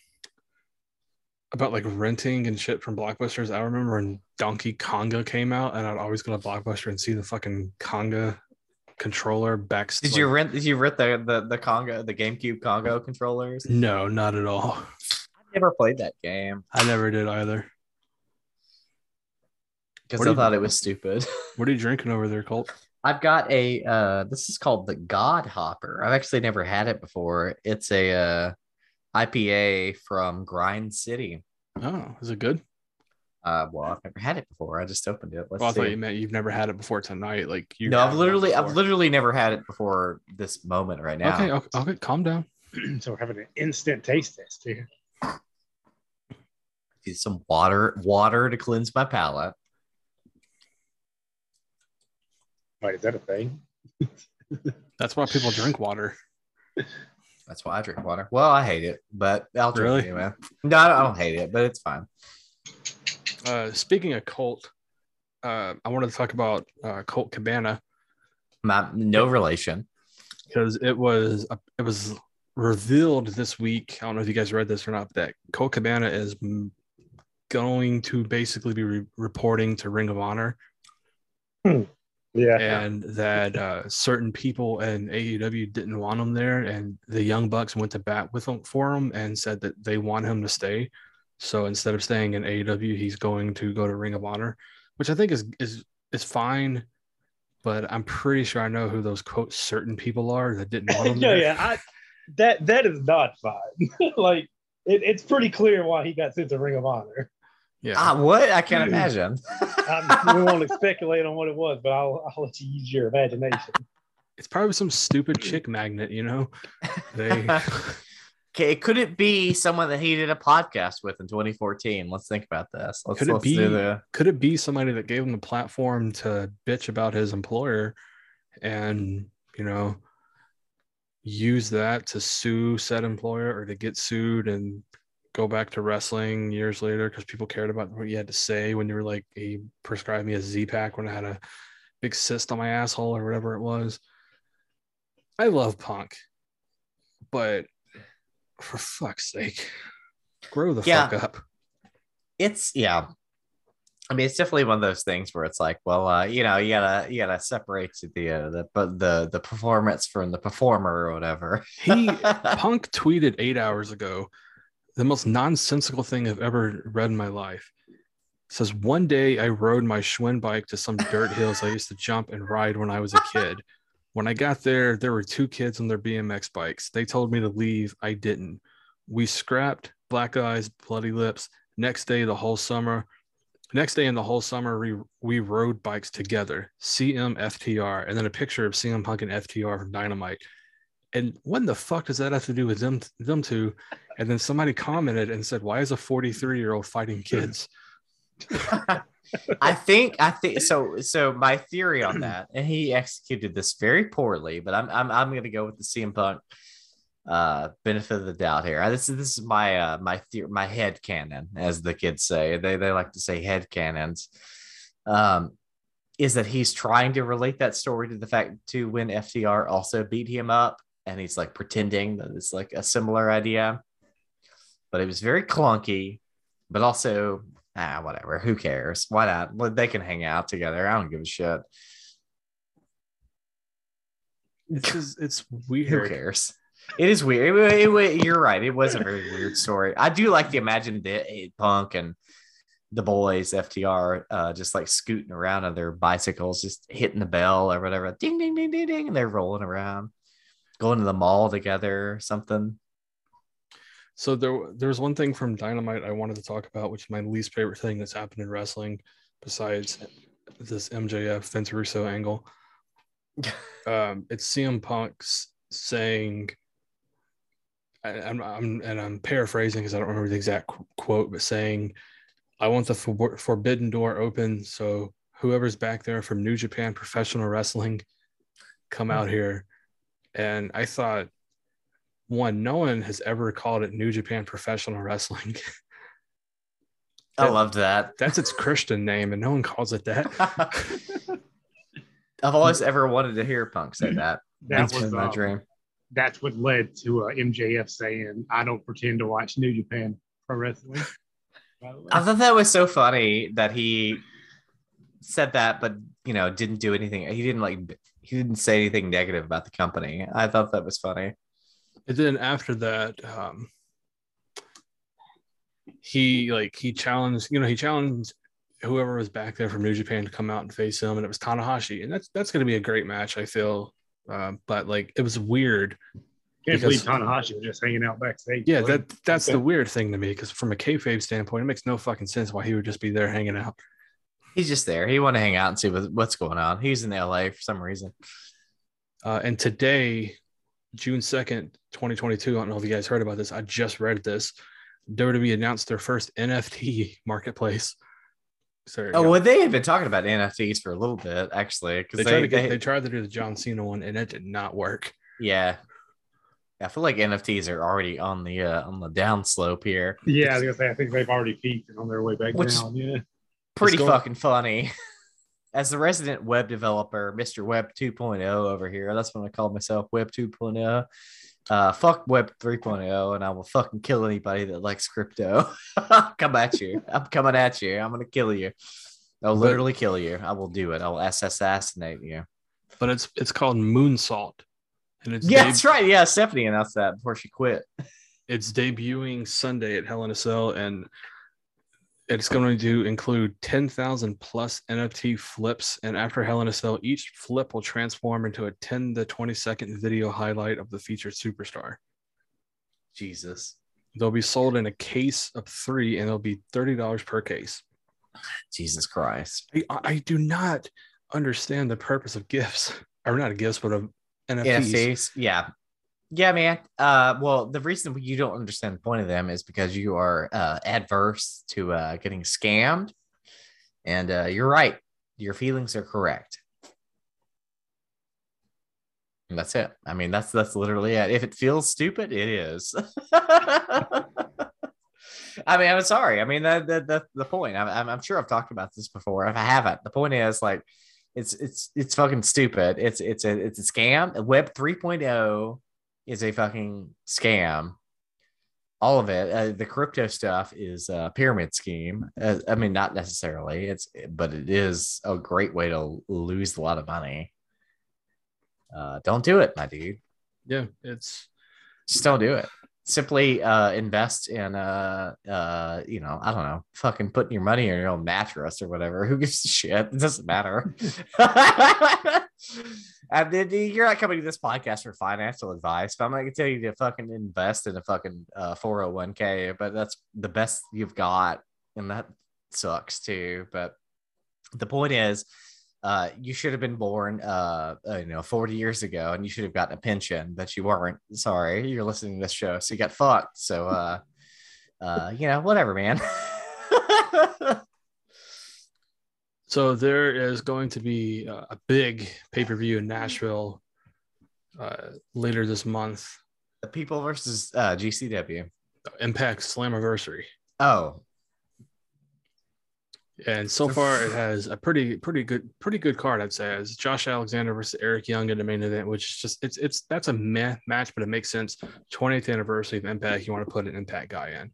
about like renting and shit from Blockbusters, I remember when Donkey Konga came out, and I'd always go to Blockbuster and see the fucking Konga controller back. did you rent? Did you rent the the the Konga the GameCube Konga controllers? No, not at all. I've never played that game I never did either. because I do you- thought it was stupid. What are you drinking over there, Colt? I've got a uh this is called the God Hopper. I've actually never had it before. It's a uh IPA from Grind City. Oh, is it good? Uh well, I've never had it before. I just opened it. Let's Well, I see. thought you meant you've never had it before tonight. Like you. no, I've literally I've literally never had it before this moment right now. Okay, okay, okay, calm down. so we're having an instant taste test here. Need some water water to cleanse my palate. Wait, is that a thing? That's why people drink water. That's why I drink water. Well, I hate it, but I'll drink Really? it anyway. No, I don't, hate it, but it's fine. Uh, speaking of Colt, uh, I wanted to talk about uh, Colt Cabana My, no relation. because it was it was revealed this week. I don't know if you guys read this or not, but that Colt Cabana is going to basically be re- reporting to Ring of Honor. Ooh, Yeah. and that uh, certain people in AEW didn't want him there, and the Young Bucks went to bat with him for him and said that they want him to stay. So instead of staying in AEW, he's going to go to Ring of Honor, which I think is is is fine. But I'm pretty sure I know who those quote certain people are that didn't want him yeah, there. yeah. I, that that is not fine. like it, it's pretty clear why he got sent to Ring of Honor. Yeah. Ah, what? I can't imagine. Um, we won't speculate on what it was, but I'll, I'll let you use your imagination. it's probably some stupid chick magnet, you know. They Okay, could it be someone that he did a podcast with in 2014? Let's think about this. Let's, Could it let's be- do the could it be somebody that gave him the platform to bitch about his employer and you know use that to sue said employer or to get sued and go back to wrestling years later because people cared about what you had to say when you were like he prescribed me a z-pack when i had a big cyst on my asshole or whatever it was i love punk but for fuck's sake grow the Yeah. fuck up it's yeah. I mean, it's definitely one of those things where it's like, well, uh, you know, you gotta you gotta separate the uh, the but the the performance from the performer or whatever. He Punk tweeted eight hours ago the most nonsensical thing I've ever read in my life. says one day I rode my Schwinn bike to some dirt hills I used to jump and ride when I was a kid. When I got there, there were two kids on their BMX bikes. They told me to leave. I didn't. We scrapped, black eyes, bloody lips. Next day, the whole summer, next day in the whole summer, we, we rode bikes together. CM FTR, and then a picture of CM Punk and FTR from Dynamite. And what in the fuck does that have to do with them them two? And then somebody commented and said, "Why is a 43 year old fighting kids?" I think I think so. So my theory on that, and he executed this very poorly, but I'm I'm I'm gonna go with the CM Punk uh benefit of the doubt here. This is this is my uh my theory, my head canon, as the kids say. They they like to say head cannons. Um, is that he's trying to relate that story to the fact to when FTR also beat him up, and he's like pretending that it's like a similar idea, but it was very clunky, but also ah, whatever. Who cares? Why not? They can hang out together. I don't give a shit. It's just, it's weird. Who cares? It is weird. It- it- it- you're right. It was a very weird story. I do like the imagine the- Punk and the boys, FTR, uh, just like scooting around on their bicycles, just hitting the bell or whatever. Ding, ding, ding, ding, ding. And they're rolling around, going to the mall together or something. So there, there was one thing from Dynamite I wanted to talk about, which is my least favorite thing that's happened in wrestling, besides this MJF Vince Russo angle. um, it's CM Punk's saying, I, I'm, I'm, and I'm paraphrasing because I don't remember the exact qu- quote, but saying, "I want the for- forbidden door open, so whoever's back there from New Japan Professional Wrestling, come out here." And I thought, one, no one has ever called it New Japan Professional Wrestling. I That- loved that. That's its Christian name, and no one calls it that. I've always ever wanted to hear Punk say that. That That's was my um, dream. that's what led to uh, MJF saying, "I don't pretend to watch New Japan Pro Wrestling." By the way. I thought that was so funny that he said that, but you know, didn't do anything. He didn't like. He didn't say anything negative about the company. I thought that was funny. And then after that, um, he like he challenged, you know, he challenged whoever was back there from New Japan to come out and face him, and it was Tanahashi, and that's that's going to be a great match, I feel. Uh, but like it was weird. Can't because- believe Tanahashi was just hanging out backstage. Yeah, that that's the weird thing to me because from a kayfabe standpoint, it makes no fucking sense why he would just be there hanging out. He's just there. He wanted to hang out and see what's going on. He's in LA for some reason. Uh, and today, June 2nd, 2022, I don't know if you guys heard about this. I just read this. WWE announced their first NFT marketplace. So, Oh, go. well, they had been talking about NFTs for a little bit actually, they, because tried they, to get, they- they tried to do the John Cena one and it did not work. yeah. I feel like NFTs are already on the uh, on the downslope here. Yeah, I was gonna say I think they've already peaked and on their way back Which- down. Yeah, pretty going- fucking funny. As the resident web developer, Mr. Web 2.0 over here, that's what I call myself, Web 2.0. Uh, fuck Web 3.0, and I will fucking kill anybody that likes crypto. Come at you. I'm coming at you. I'm gonna kill you. I'll But- literally kill you. I will do it. I'll assassinate you. but it's it's called Moonsault, and it's Yeah, deb- that's right. Yeah, Stephanie announced that before she quit. it's debuting Sunday at Hell in a Cell, and it's going to include 10,000 plus NFT flips. And after Hell in a Cell, each flip will transform into a 10 to 20 second video highlight of the featured superstar. Jesus. They'll be sold in a case of three, and they'll be $30 per case. Jesus Christ. I, I do not understand the purpose of gifts, or not gifts, but of NFTs. NFTs. Yeah. Yeah, man. Uh, well, the reason you don't understand the point of them is because you are uh, adverse to uh, getting scammed. And uh, you're right. Your feelings are correct. And that's it. I mean, that's that's literally it. If it feels stupid, it is. I mean, I'm sorry. I mean, that, that's the point. I'm, I'm, I'm sure I've talked about this before. If I haven't, the point is like, it's it's it's fucking stupid. It's it's a it's a scam. Web 3.0 is a fucking scam. All of it. Uh, the crypto stuff is a pyramid scheme. Uh, I mean, not necessarily. It's but it is a great way to lose a lot of money. Uh, don't do it, my dude. Yeah, it's Just don't do it. Simply uh, invest in uh uh you know I don't know fucking putting your money in your own mattress or whatever. Who gives a shit? It doesn't matter. you're not coming to this podcast for financial advice, but I'm not gonna tell you to fucking invest in a fucking uh, 401k. But that's the best you've got, and that sucks too. But the point is, uh, you should have been born, uh, you know, 40 years ago, and you should have gotten a pension, but you weren't. Sorry, you're listening to this show, so you got fucked. So, uh, uh, you know, whatever, man. So there is going to be uh, a big pay per view in Nashville uh, later this month. the people versus uh, GCW. Impact Slammiversary, Oh, and so far it has a pretty pretty good pretty good card. I'd say as Josh Alexander versus Eric Young in the main event, which is just it's it's that's a meh match, but it makes sense. 20th anniversary of Impact, you want to put an Impact guy in.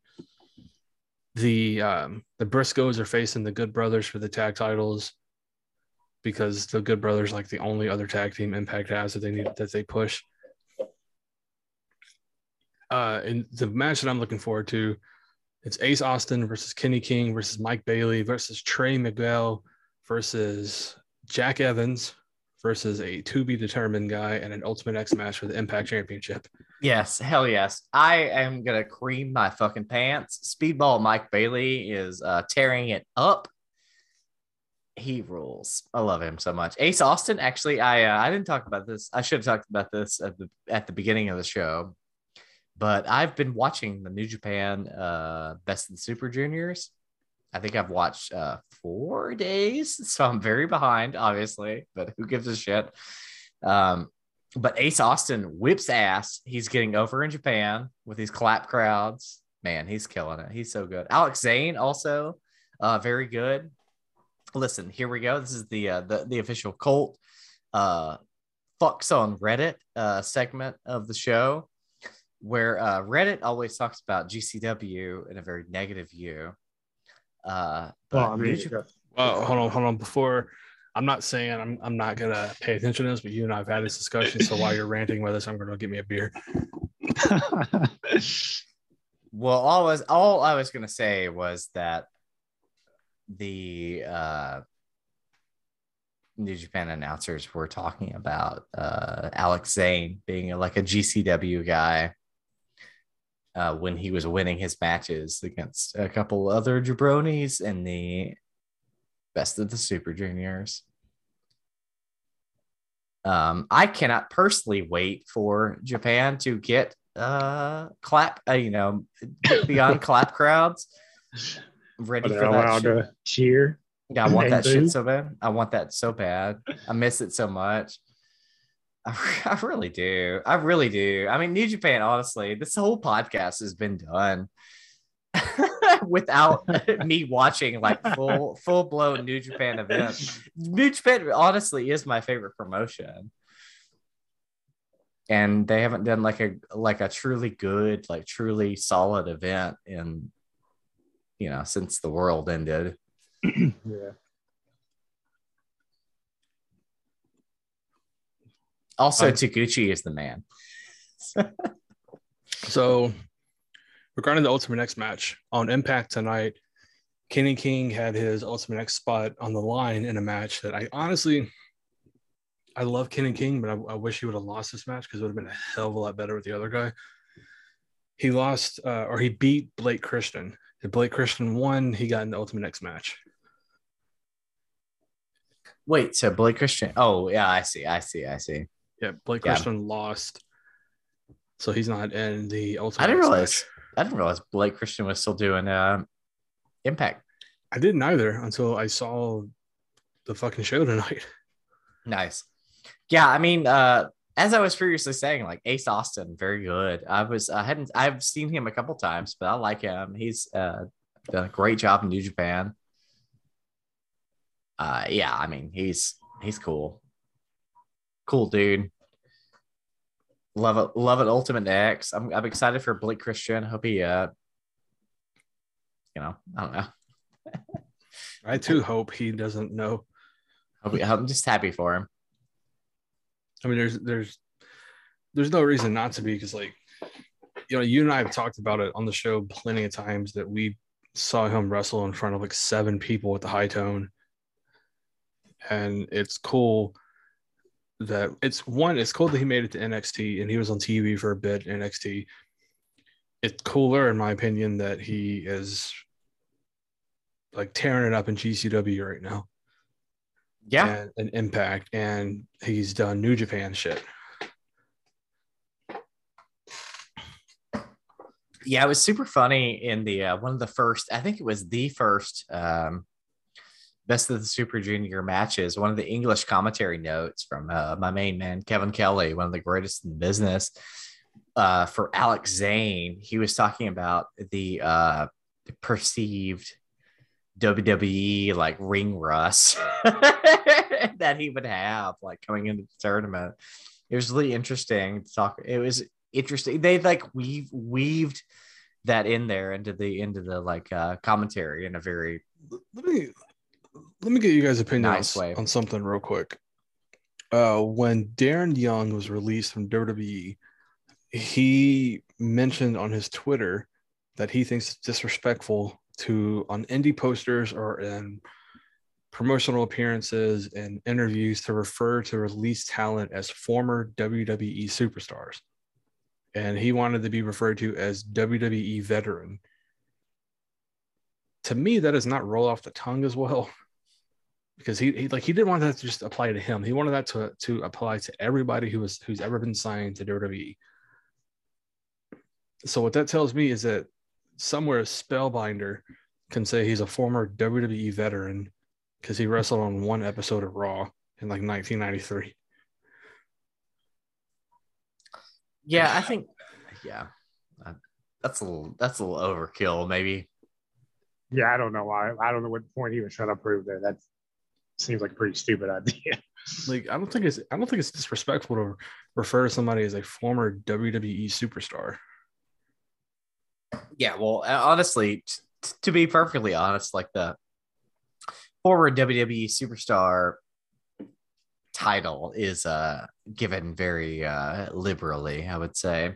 The um, the Briscoes are facing the Good Brothers for the tag titles because the Good Brothers like the only other tag team Impact has that they need that they push. Uh, and the match that I'm looking forward to, it's Ace Austin versus Kenny King versus Mike Bailey versus Trey Miguel versus Jack Evans versus a to be determined guy and an Ultimate X match for the Impact Championship. yes, hell yes. I am gonna cream my fucking pants. Speedball Mike Bailey is uh, tearing it up. He rules. I love him so much. Ace Austin, actually, I uh, I didn't talk about this. I should have talked about this at the at the beginning of the show, but I've been watching the New Japan uh, Best of the Super Juniors. I think I've watched uh, four days, so I'm very behind, obviously. But who gives a shit? Um, but Ace Austin whips ass. He's getting over in Japan with these clap crowds. Man, he's killing it. He's so good. Alex Zayne also uh, very good. Listen, here we go. This is the uh, the the official cult uh, fucks on Reddit uh, segment of the show, where uh, Reddit always talks about GCW in a very negative view. Uh, but Well, I mean, New Japan- Well, hold on, hold on. Before I'm not saying I'm I'm not gonna pay attention to this, but you and I have had this discussion. So while you're ranting with us, I'm gonna get me a beer. Well, all I was all I was gonna say was that the uh, New Japan announcers were talking about uh, Alex Zayne being like a GCW guy uh, when he was winning his matches against a couple other jabronis in the best of the Super Juniors. Um, I cannot personally wait for Japan to get uh clap, uh, you know, beyond clap crowds. Ready for that shit. cheer? Yeah, I want that boo? shit so bad. I want that so bad. I miss it so much. I, I really do. I really do. I mean, New Japan, honestly, this whole podcast has been done without me watching like full full blown New Japan events. New Japan honestly is my favorite promotion. And they haven't done like a like a truly good, like truly solid event in you know, since the world ended. Yeah. Also, Um, Taguchi is the man. So, regarding the Ultimate X match on Impact tonight, Kenny King had his Ultimate X spot on the line in a match that I honestly, I love Kenny King, but I, I wish he would have lost this match because it would have been a hell of a lot better with the other guy. He lost, uh, or he beat Blake Christian. If Blake Christian won, he got in the Ultimate X match. Wait, so Blake Christian. Oh, yeah, I see. I see. I see. Yeah, Blake Yeah. Christian lost, so he's not in the Ultimate. I didn't realize. match. I didn't realize Blake Christian was still doing um, Impact. I didn't either until I saw the fucking show tonight. Nice. Yeah, I mean, uh, as I was previously saying, like Ace Austin, very good. I was I hadn't I've seen him a couple times, but I like him. He's uh done a great job in New Japan. Uh yeah, I mean he's he's cool. Cool dude. Love it, love it, Ultimate X. I'm I'm excited for Blake Christian. Hope he uh you know, I don't know. I too hope he doesn't know. I'm just happy for him. I mean, there's there's there's no reason not to be because like you know, you and I have talked about it on the show plenty of times that we saw him wrestle in front of like seven people with the high tone. And it's cool that it's one, it's cool that he made it to NXT and he was on TV for a bit NXT. It's cooler, in my opinion, that he is like tearing it up in GCW right now Yeah. and an impact and he's done new japan shit yeah, it was super funny in the uh, one of the first. I think it was the first um, best of the Super Junior matches. One of the English commentary notes from uh, my main man Kevin Kelly, one of the greatest in the business. Uh, for Alex Zayne, he was talking about the uh, perceived WWE like ring rust that he would have like coming into the tournament. It was really interesting to talk. It was interesting. They like weave weaved that in there into the into the like uh commentary in a very let me let me get you guys opinion Nice on, on something real quick uh when darren young was released from wwe he mentioned on his twitter that he thinks it's disrespectful to on indie posters or in promotional appearances and interviews to refer to released talent as former WWE superstars. And he wanted to be referred to as WWE veteran. To me, that does not roll off the tongue as well. Because he, he like he didn't want that to just apply to him. He wanted that to to apply to everybody who was who's ever been signed to WWE. So what that tells me is that somewhere Spellbinder can say he's a former WWE veteran because he wrestled on one episode of Raw in like 1993. yeah i think yeah uh, that's a little that's a little overkill maybe Yeah, I don't know why. I don't know what point he was trying to prove there. That seems like a pretty stupid idea. Like I don't think it's I don't think it's disrespectful to refer to somebody as a former WWE superstar. yeah well uh, honestly t- t- to be perfectly honest like the former wwe superstar title is uh given very uh liberally i would say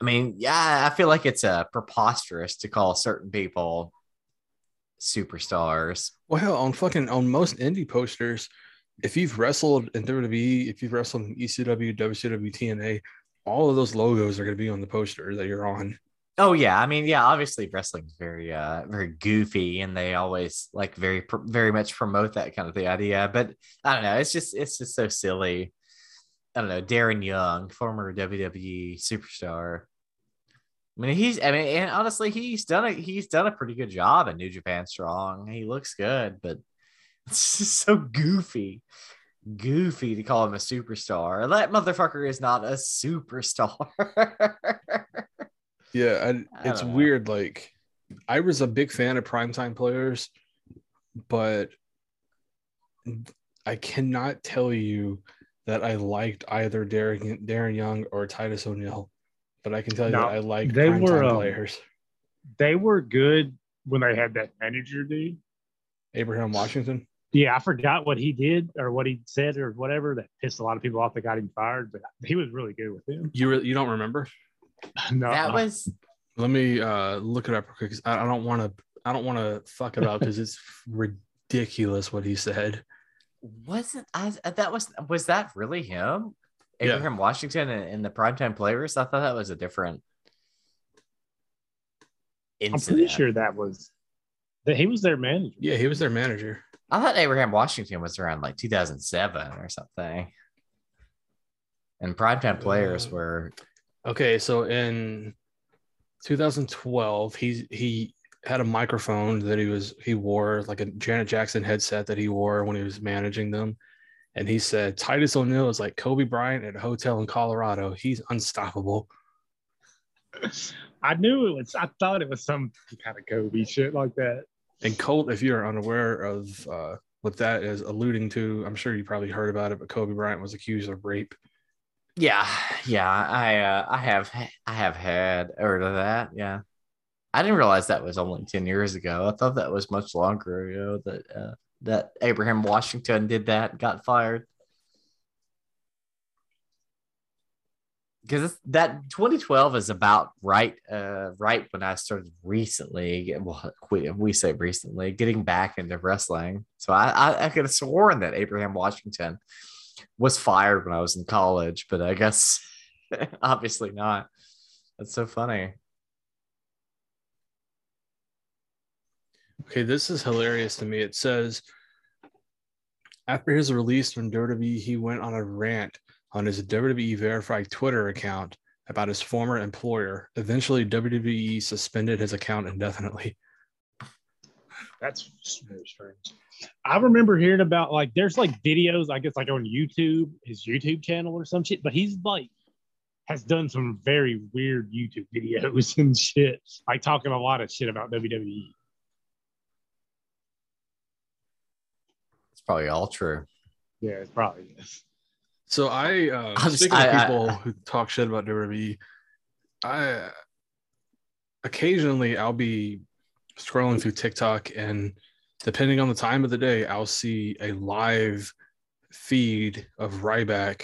i mean yeah i feel like it's uh preposterous to call certain people superstars Well, hell, on fucking on most indie posters, if you've wrestled in WWE, if you've wrestled in ECW, WCW, TNA, all of those logos are going to be on the poster that you're on. Oh yeah, I mean, yeah, obviously wrestling's very uh very goofy and they always like very very much promote that kind of the idea, but I don't know, it's just it's just so silly. I don't know, Darren Young, former WWE superstar. I mean, he's I mean, and honestly, he's done a he's done a pretty good job in New Japan Strong. He looks good, but it's just so goofy. Goofy to call him a superstar. That motherfucker is not a superstar. Yeah, I and it's don't weird. Like, I was a big fan of primetime players, but I cannot tell you that I liked either Darren, Darren Young or Titus O'Neil. But I can tell you No, that I like they were, um, players. they were good when they had that manager dude. Abraham Washington. Yeah, I forgot what he did or what he said or whatever that pissed a lot of people off that got him fired, but he was really good with him. You re- you don't remember? no, That was Let me uh look it up real quick. 'cause I, I don't want to. I don't want to fuck it up because it's ridiculous what he said. wasn't I that was was that really him? Yeah. Abraham Washington in, in the primetime players? I thought that was a different I'm pretty sure that was that he was their manager. Yeah, he was their manager. I thought Abraham Washington was around like 2007 or something. And primetime players Uh, were Okay, so in 2012, he he had a microphone that he was he wore like a Janet Jackson headset that he wore when he was managing them, and he said Titus O'Neil is like Kobe Bryant at a hotel in Colorado. He's unstoppable. I knew it was. I thought it was some kind of Kobe shit like that. And Colt, if you're unaware of uh, what that is alluding to, I'm sure you probably heard about it, but Kobe Bryant was accused of rape. Yeah, yeah, I uh, I have I have had heard of that. Yeah, I didn't realize that was only ten years ago. I thought that was much longer ago that uh, that Abraham Washington did that, got fired. Because that 2012 is about right, uh, right when I started recently. Well, we, say recently getting back into wrestling. So I, I, I could have sworn that Abraham Washington was fired when I was in college, but I guess obviously not. That's so funny. Okay, this is hilarious to me. It says after his release from WWE, he went on a rant on his WWE verified Twitter account about his former employer. Eventually, WWE suspended his account indefinitely. That's very strange. I remember hearing about like there's like videos, I guess like on YouTube, his YouTube channel or some shit, but he's like has done some very weird YouTube videos and shit, like talking a lot of shit about. WWE. Probably all true. Yeah, it's probably is. So I, uh, I'm s- speaking I- of I- people who talk shit about WWE, I occasionally I'll be scrolling through TikTok and depending on the time of the day, I'll see a live feed of Ryback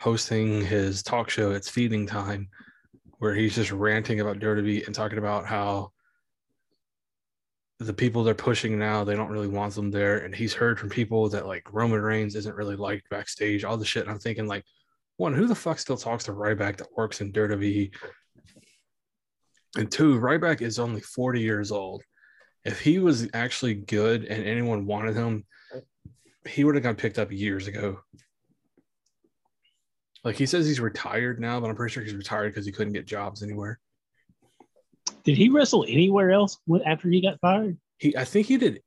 hosting his talk show. It's feeding time, where he's just ranting about WWE and talking about how the people they're pushing now, they don't really want them there. And he's heard from people that like Roman Reigns isn't really liked backstage, all the shit. And I'm thinking, like, one, who the fuck still talks to Ryback that works in WWE? And two, Ryback is only 40 years old. If he was actually good and anyone wanted him, he would have got picked up years ago. Like he says he's retired now, but I'm pretty sure he's retired because he couldn't get jobs anywhere. Did he wrestle anywhere else after he got fired? He, I think he did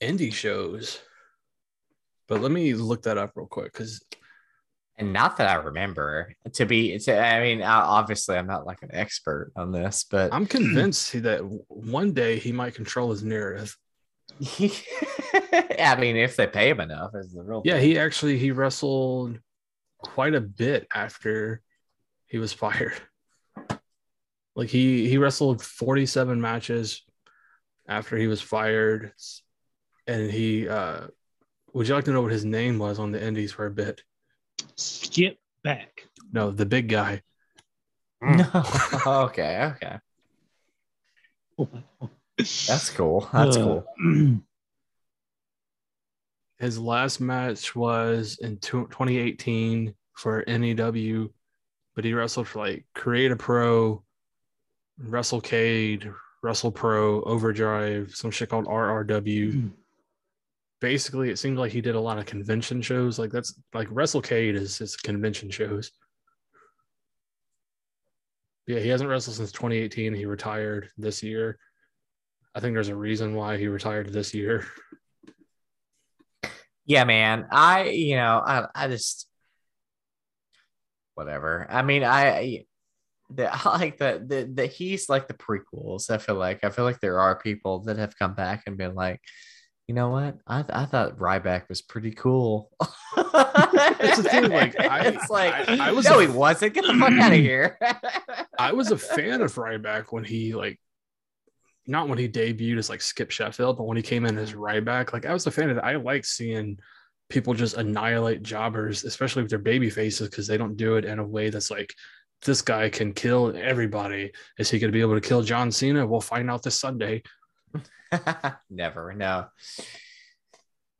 indie shows, but let me look that up real quick because And not that I remember to be, to, I mean, obviously I'm not like an expert on this, but I'm convinced that one day he might control his narrative. I mean, if they pay him enough, is the real Yeah, thing. he actually he wrestled quite a bit after he was fired. Like he he wrestled 47 matches after he was fired and he uh would you like to know what his name was on the indies for a bit? Skip back. No, the big guy. No. Okay, okay. That's cool. That's Uh, cool. His last match was in 2018 for NEW, but he wrestled for like Create a Pro, WrestleCade, Wrestle Pro, Overdrive, some shit called RRW. Mm-hmm. Basically, it seemed like he did a lot of convention shows. Like that's like WrestleCade is his convention shows. Yeah, he hasn't wrestled since 2018. He retired this year. I think there's a reason why he retired this year. Yeah, man. I, you know, I, I just, whatever. I mean, I, the, I like the, the, the, he's like the prequels. I feel like, I feel like there are people that have come back and been like, you know what? I, I thought Ryback was pretty cool. That's the thing, like, I- it's like, I- I was no, a- he wasn't. Get the fuck out of mm. here. I was a fan of Ryback when he like not when he debuted as like Skip Sheffield, but when he came in as Ryback, like I was a fan of that. I like seeing people just annihilate jobbers, especially with their baby faces, because they don't do it in a way that's like this guy can kill everybody. Is he going to be able to kill John Cena? We'll find out this Sunday. Never, no.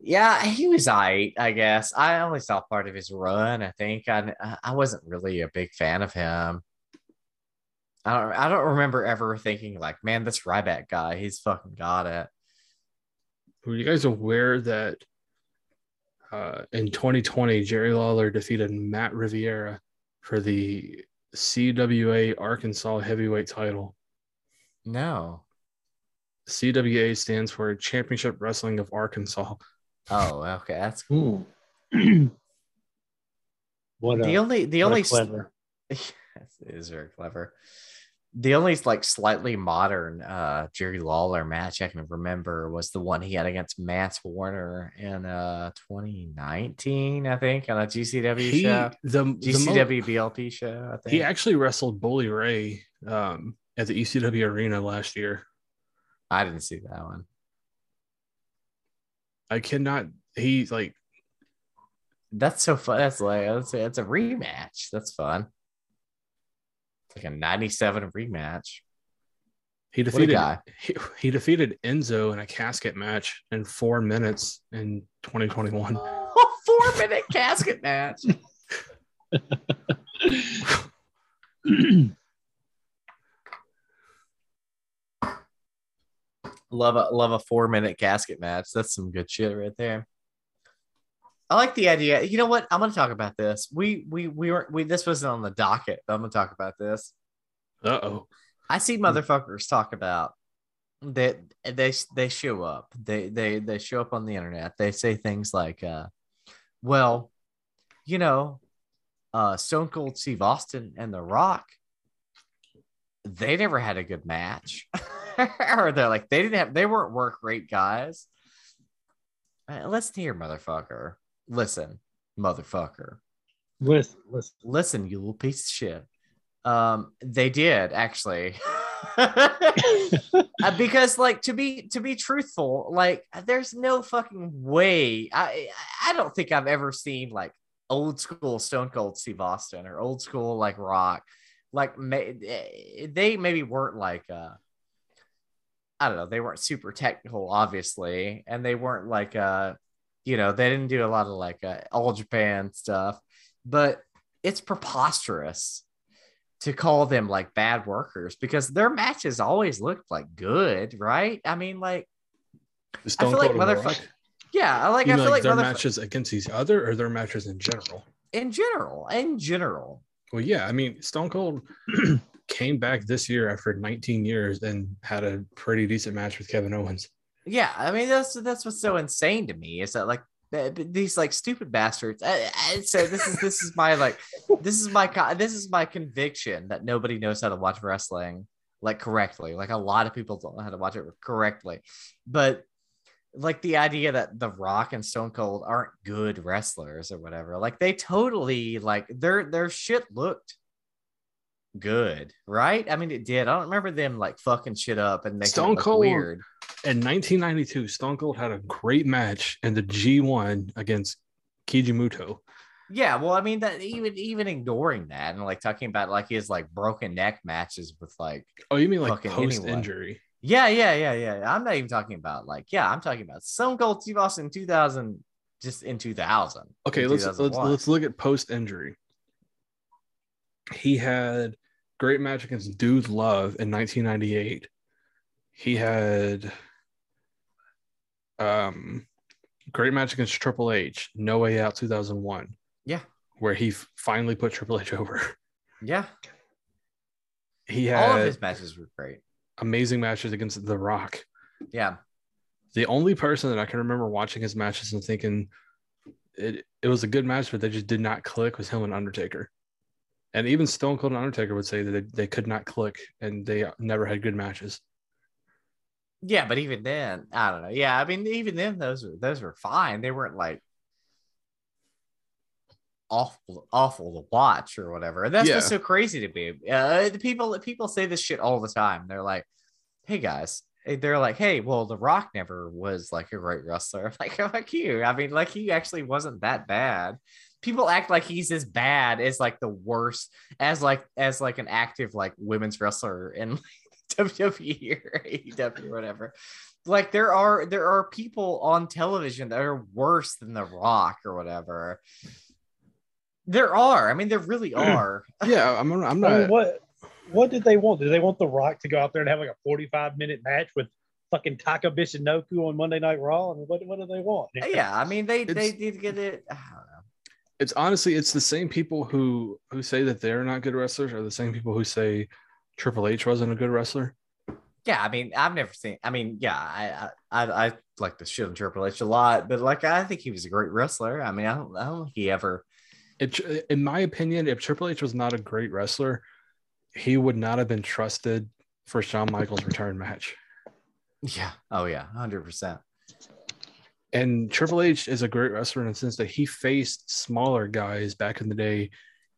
Yeah, he was I, I guess. I only saw part of his run. I think I I wasn't really a big fan of him. I don't I don't remember ever thinking like, man, this Ryback guy, he's fucking got it. Were you guys aware that uh, in 2020, Jerry Lawler defeated Matt Riviera for the CWA Arkansas heavyweight title? No. CWA stands for Championship Wrestling of Arkansas. Oh, okay. That's cool. what a, the only the what only clever. Yes, it is very clever. The only like slightly modern uh Jerry Lawler match I can remember was the one he had against Matt Warner in uh 2019, I think, on a GCW He, show. the, the mo- GCW BLP show, I think. he actually wrestled Bully Ray um, at the ECW arena last year. I didn't see that one. I cannot. He like That's so fun. That's like that's that's a rematch. That's fun. It's like a 97 rematch. he defeated guy. he, he defeated Enzo in a casket match in four minutes in 2021. Four minute casket match. Love a love a four minute casket match. That's some good shit right there. I like the idea. You know what? I'm gonna talk about this. We we we were we this wasn't on the docket, but I'm gonna talk about this. Uh oh. I see motherfuckers talk about that they they show up. They they they show up on the internet. They say things like, uh, "Well, you know, uh, Stone Cold Steve Austin and The Rock, they never had a good match." or they're like, they didn't have, they weren't work rate guys. Uh, listen here, motherfucker. Listen, motherfucker Listen, listen. listen, you little piece of shit. Um, they did actually. Uh, because like to be to be truthful like there's no fucking way i i don't think i've ever seen like old school stone cold steve austin or old school like rock like ma- they maybe weren't like uh i don't know they weren't super technical obviously and they weren't like uh you know they didn't do a lot of like uh, all japan stuff but it's preposterous to call them like bad workers because their matches always looked like good, right? I mean, like, Stone feel like Cold and The motherfuck- Rock? yeah, I like You I feel like like, their matches against each other or their matches in general? in general, in general, Well, yeah. I mean, Stone Cold came back this year after 19 years and had a pretty decent match with Kevin Owens. Yeah. I mean, that's that's what's so insane to me is that like th- th- these like stupid bastards. I, I, so this is this is my like this is my this is my conviction that nobody knows how to watch wrestling like correctly. Like a lot of people don't know how to watch it correctly, but like the idea that The Rock and Stone Cold aren't good wrestlers or whatever. Like they totally like their their shit looked good, right? I mean, it did. I don't remember them like fucking shit up and making Stone Cold- weird. In 1992, Stone Cold had a great match in the G1 against Keiji Muto. Yeah, well, I mean that even even ignoring that and like talking about like his like broken neck matches with like Oh, you mean like post anyone. injury? yeah, yeah, yeah, yeah. I'm not even talking about like yeah, I'm talking about Stone Cold Steve Austin in 2000, just in 2000. Okay, in let's let's let's look at post injury. He had great match against Dude Love in 1998. He had um great match against Triple H, No Way Out 2001. Yeah. Where he finally put Triple H over. Yeah, He had all of his matches were great. amazing matches against The Rock. Yeah, The only person that I can remember watching his matches and thinking it, it was a good match, but they just did not click was him and Undertaker. And even Stone Cold and Undertaker would say that they, they could not click and they never had good matches. Yeah, but even then, I don't know. Yeah, I mean, even then, those were those were fine. They weren't like awful awful to watch or whatever. And that's what's so crazy to me. Uh, the people people say this shit all the time. They're like, "Hey guys, they're like, hey, well, The Rock never was like a great wrestler. I'm like, fuck you. I mean, like he actually wasn't that bad. People act like he's as bad as like the worst as like as like an active like women's wrestler in WWE or AEW or whatever. Like there are there are people on television that are worse than The Rock or whatever. There are. I mean, there really are. Yeah, I'm. I'm I not. mean, what what did they want? Did they want The Rock to go out there and have like a 45 minute match with fucking Taka Michinoku on Monday Night Raw? I mean, what, what do they want? Uh, yeah, I mean, they they It's- did get it. I don't know. It's honestly, it's the same people who who say that they're not good wrestlers are the same people who say Triple H wasn't a good wrestler. Yeah, I mean, I've never seen. I mean, yeah, I I I, I like the shit on Triple H a lot, but like I think he was a great wrestler. I mean, I don't I don't think he ever. It, in my opinion, if Triple H was not a great wrestler, he would not have been trusted for Shawn Michaels' return match. Yeah. Oh yeah, hundred percent. And Triple H is a great wrestler in the sense that he faced smaller guys back in the day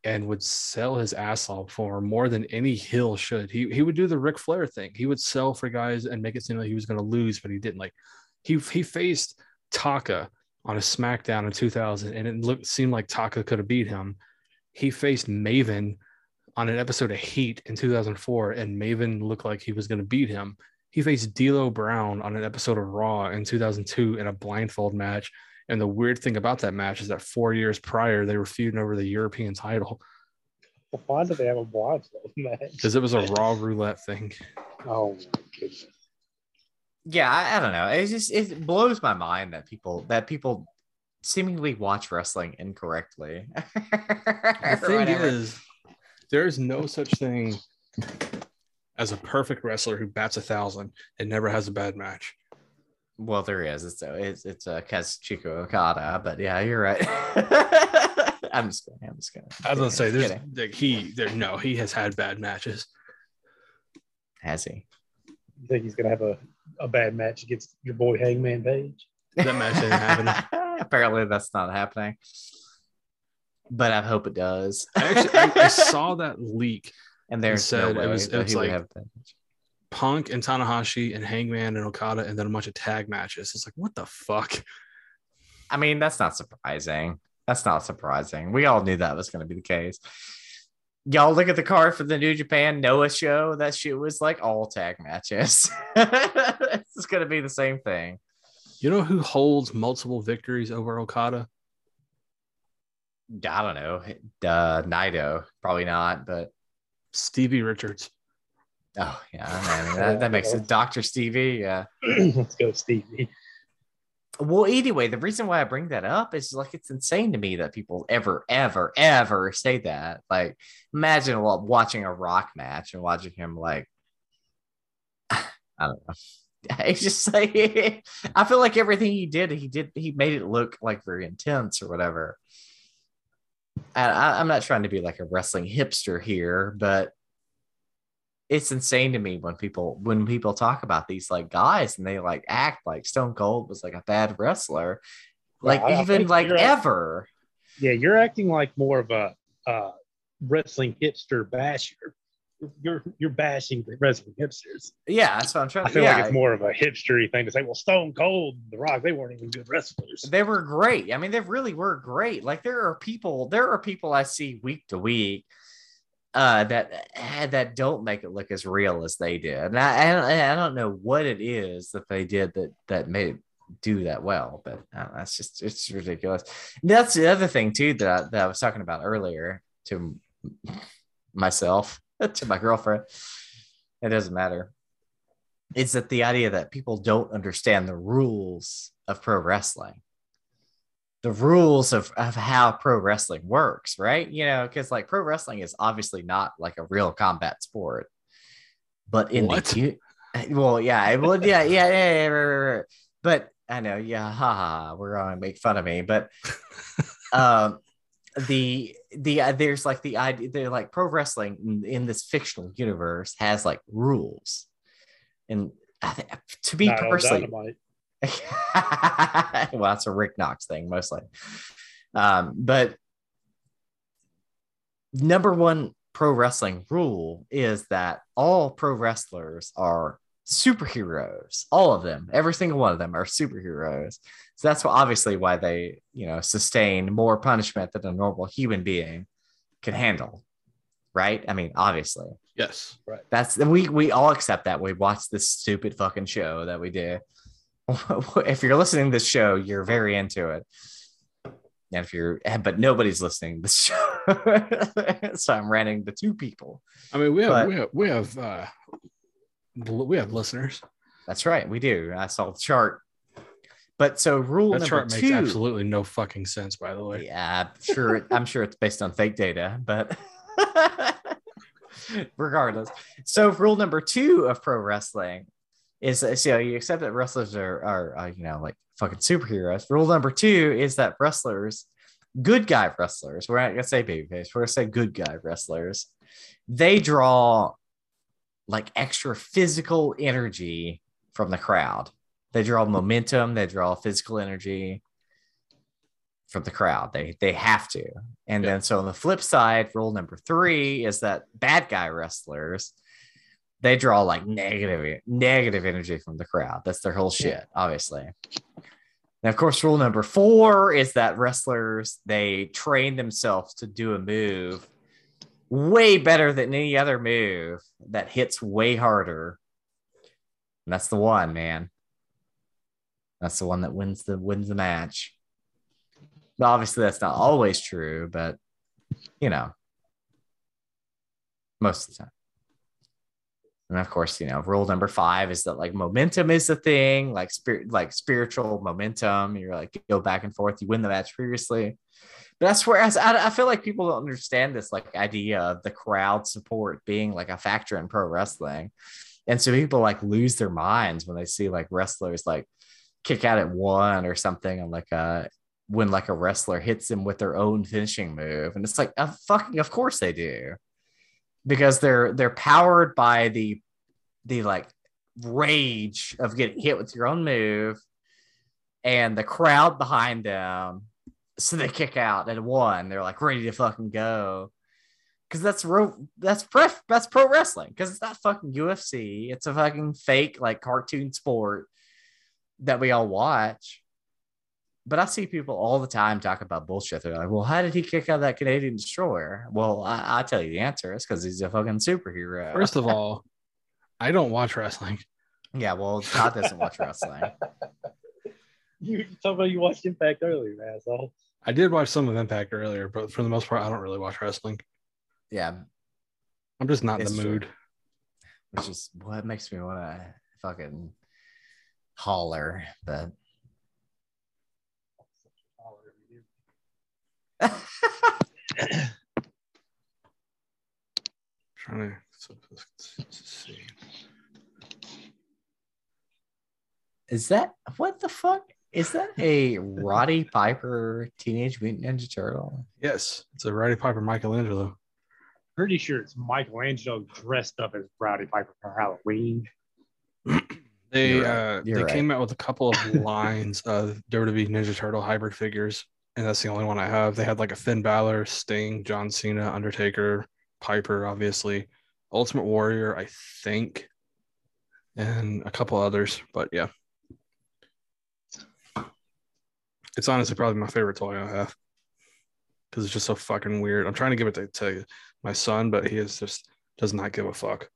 and would sell his ass off for more than any heel should. He he would do the Ric Flair thing. He would sell for guys and make it seem like he was going to lose, but he didn't. Like he he faced Taka on a SmackDown in 2000, and it looked seemed like Taka could have beat him. He faced Maven on an episode of Heat in 2004, and Maven looked like he was going to beat him. He faced D'Lo Brown on an episode of Raw in 2002 in a blindfold match. And the weird thing about that match is that four years prior, they were feuding over the European title Why do they have a blindfold match? because it was a Raw roulette thing. Oh my goodness. Yeah, I, I don't know. It just it blows my mind that people that people seemingly watch wrestling incorrectly. The thing Whatever. is, there is no such thing as a perfect wrestler who bats a thousand and never has a bad match. Well, there is. It's it's it's a Kazuchika Okada, but yeah, you're right. I'm just kidding. I'm just kidding. I was gonna say, there's Kidding. like, he there no, he has had bad matches. has he? You think he's gonna have a, a bad match against your boy Hangman Page? That match didn't happen. Apparently, that's not happening. But I hope it does. I actually I, I saw that leak. and there's said no it was- it was like- have that. Punk and Tanahashi and Hangman and Okada and then a bunch of tag matches. It's like what the fuck? I mean, that's not surprising. That's not surprising. We all knew that was going to be the case. Y'all look at the card for the New Japan Noah show. That shit was like all tag matches. it's going to be the same thing. You know who holds multiple victories over Okada? I don't know. Uh, Naito, probably not, but Stevie Richards. Oh yeah, I mean, that, that makes it. Doctor Stevie, yeah. Let's go, Stevie. Well, anyway, the reason why I bring that up is like it's insane to me that people ever, ever, ever say that. Like, imagine watching a rock match and watching him like, I don't know. It's just like I feel like everything he did, he did, he made it look like very intense or whatever. And I, I'm not trying to be like a wrestling hipster here, but it's insane to me when people when people talk about these like guys and they like act like Stone Cold was like a bad wrestler, like I- I even like ever. Yeah, you're acting like more of a uh, wrestling hipster basher. You're you're bashing the wrestling hipsters. Yeah, that's what I'm trying I to. feel Yeah, like it's more of a hipstery thing to say. Well, Stone Cold, The Rock, they weren't even good wrestlers. they were great. I mean, they really were great. Like there are people, there are people I see week to week uh, that eh, that don't make it look as real as they did, and I, I, don't- I don't know what it is that they did that that made do that well, but uh, that's just it's ridiculous. And that's the other thing too that I, that I was talking about earlier to myself, to my girlfriend. It doesn't matter. It's that the idea that people don't understand the rules of pro wrestling the rules of, of how pro wrestling works, right? You know, because like pro wrestling is obviously not like a real combat sport, but in What? the well, yeah, well, yeah, yeah, yeah, yeah, right, right, right. but I know, yeah, haha, we're gonna make fun of me, but um, the the uh, there's like the idea they're like pro wrestling in, in this fictional universe has like rules, and I think to be Not personally. well, that's a Rick Knox thing mostly. Um, but number one pro wrestling rule is that all pro wrestlers are superheroes. All of them, every single one of them are superheroes. So that's why, obviously why they, you know, sustain more punishment than a normal human being can handle. Right? I mean, obviously. Yes. Right. That's we we all accept that. We watch this stupid fucking show that we do. if you're listening to this show, you're very into it. And if you're but nobody's listening to this show. so I'm ranting to two people. I mean, we have But- we have we have uh, we have listeners. That's right, we do. I saw the chart. But so rule That number chart two. makes absolutely no fucking sense. By the way, Yeah, I'm sure. I'm sure it's based on fake data, but regardless. So, rule number two of pro wrestling is so you accept that wrestlers are, are uh, you know, like fucking superheroes. Rule number two is that wrestlers, good guy wrestlers, we're not gonna say babyface, we're gonna say good guy wrestlers, they draw like extra physical energy from the crowd. They draw momentum, they draw physical energy from the crowd. They they have to. And Yeah. then so on the flip side, rule number three is that bad guy wrestlers they draw like negative negative energy from the crowd. That's their whole shit, obviously. And of course, rule number four is that wrestlers they train themselves to do a move way better than any other move that hits way harder. And that's the one, man. That's the one that wins the wins the match. But obviously, that's not always true, but you know, most of the time. And of course, you know, rule number five is that like momentum is the thing, like spirit, like spiritual momentum. You're like go back and forth, you win the match previously. But that's where I, I feel like people don't understand this like idea of the crowd support being like a factor in pro wrestling. And so people like lose their minds when they see like wrestlers like kick out at one or something on like a when like a wrestler hits them with their own finishing move. And it's like uh, fucking of course they do. Because they're they're powered by the the like rage of getting hit with your own move and the crowd behind them. So they kick out at one. They're like ready to fucking go. Cause that's ro- that's pro that's pro wrestling. Cause it's not fucking UFC. It's a fucking fake like cartoon sport that we all watch. But I see people all the time talk about bullshit. They're like, well, how did he kick out that Canadian destroyer? Well, I, I tell you the answer. is because he's a fucking superhero. first of all, I don't watch wrestling. yeah, well, Todd doesn't watch wrestling. You you talking about you watched Impact earlier, asshole. I did watch some of Impact earlier, but for the most part, I don't really watch wrestling. Yeah, I'm just not in It's the true. mood. which is what makes me want to fucking holler. But trying to so- see. is that what the fuck? Is that a Roddy Piper Teenage Mutant Ninja Turtle? Yes, it's a Roddy Piper Michelangelo. Pretty sure it's Michelangelo dressed up as Roddy Piper for Halloween. They right. uh they right. came out with a couple of lines of WWE Ninja Turtle hybrid figures, and that's the only one I have. They had like a Finn Balor, Sting, John Cena, Undertaker, Piper, obviously, Ultimate Warrior, I think, and a couple others. But yeah, it's honestly probably my favorite toy I have because it's just so fucking weird. I'm trying to give it to, to my son, but he is just does not give a fuck.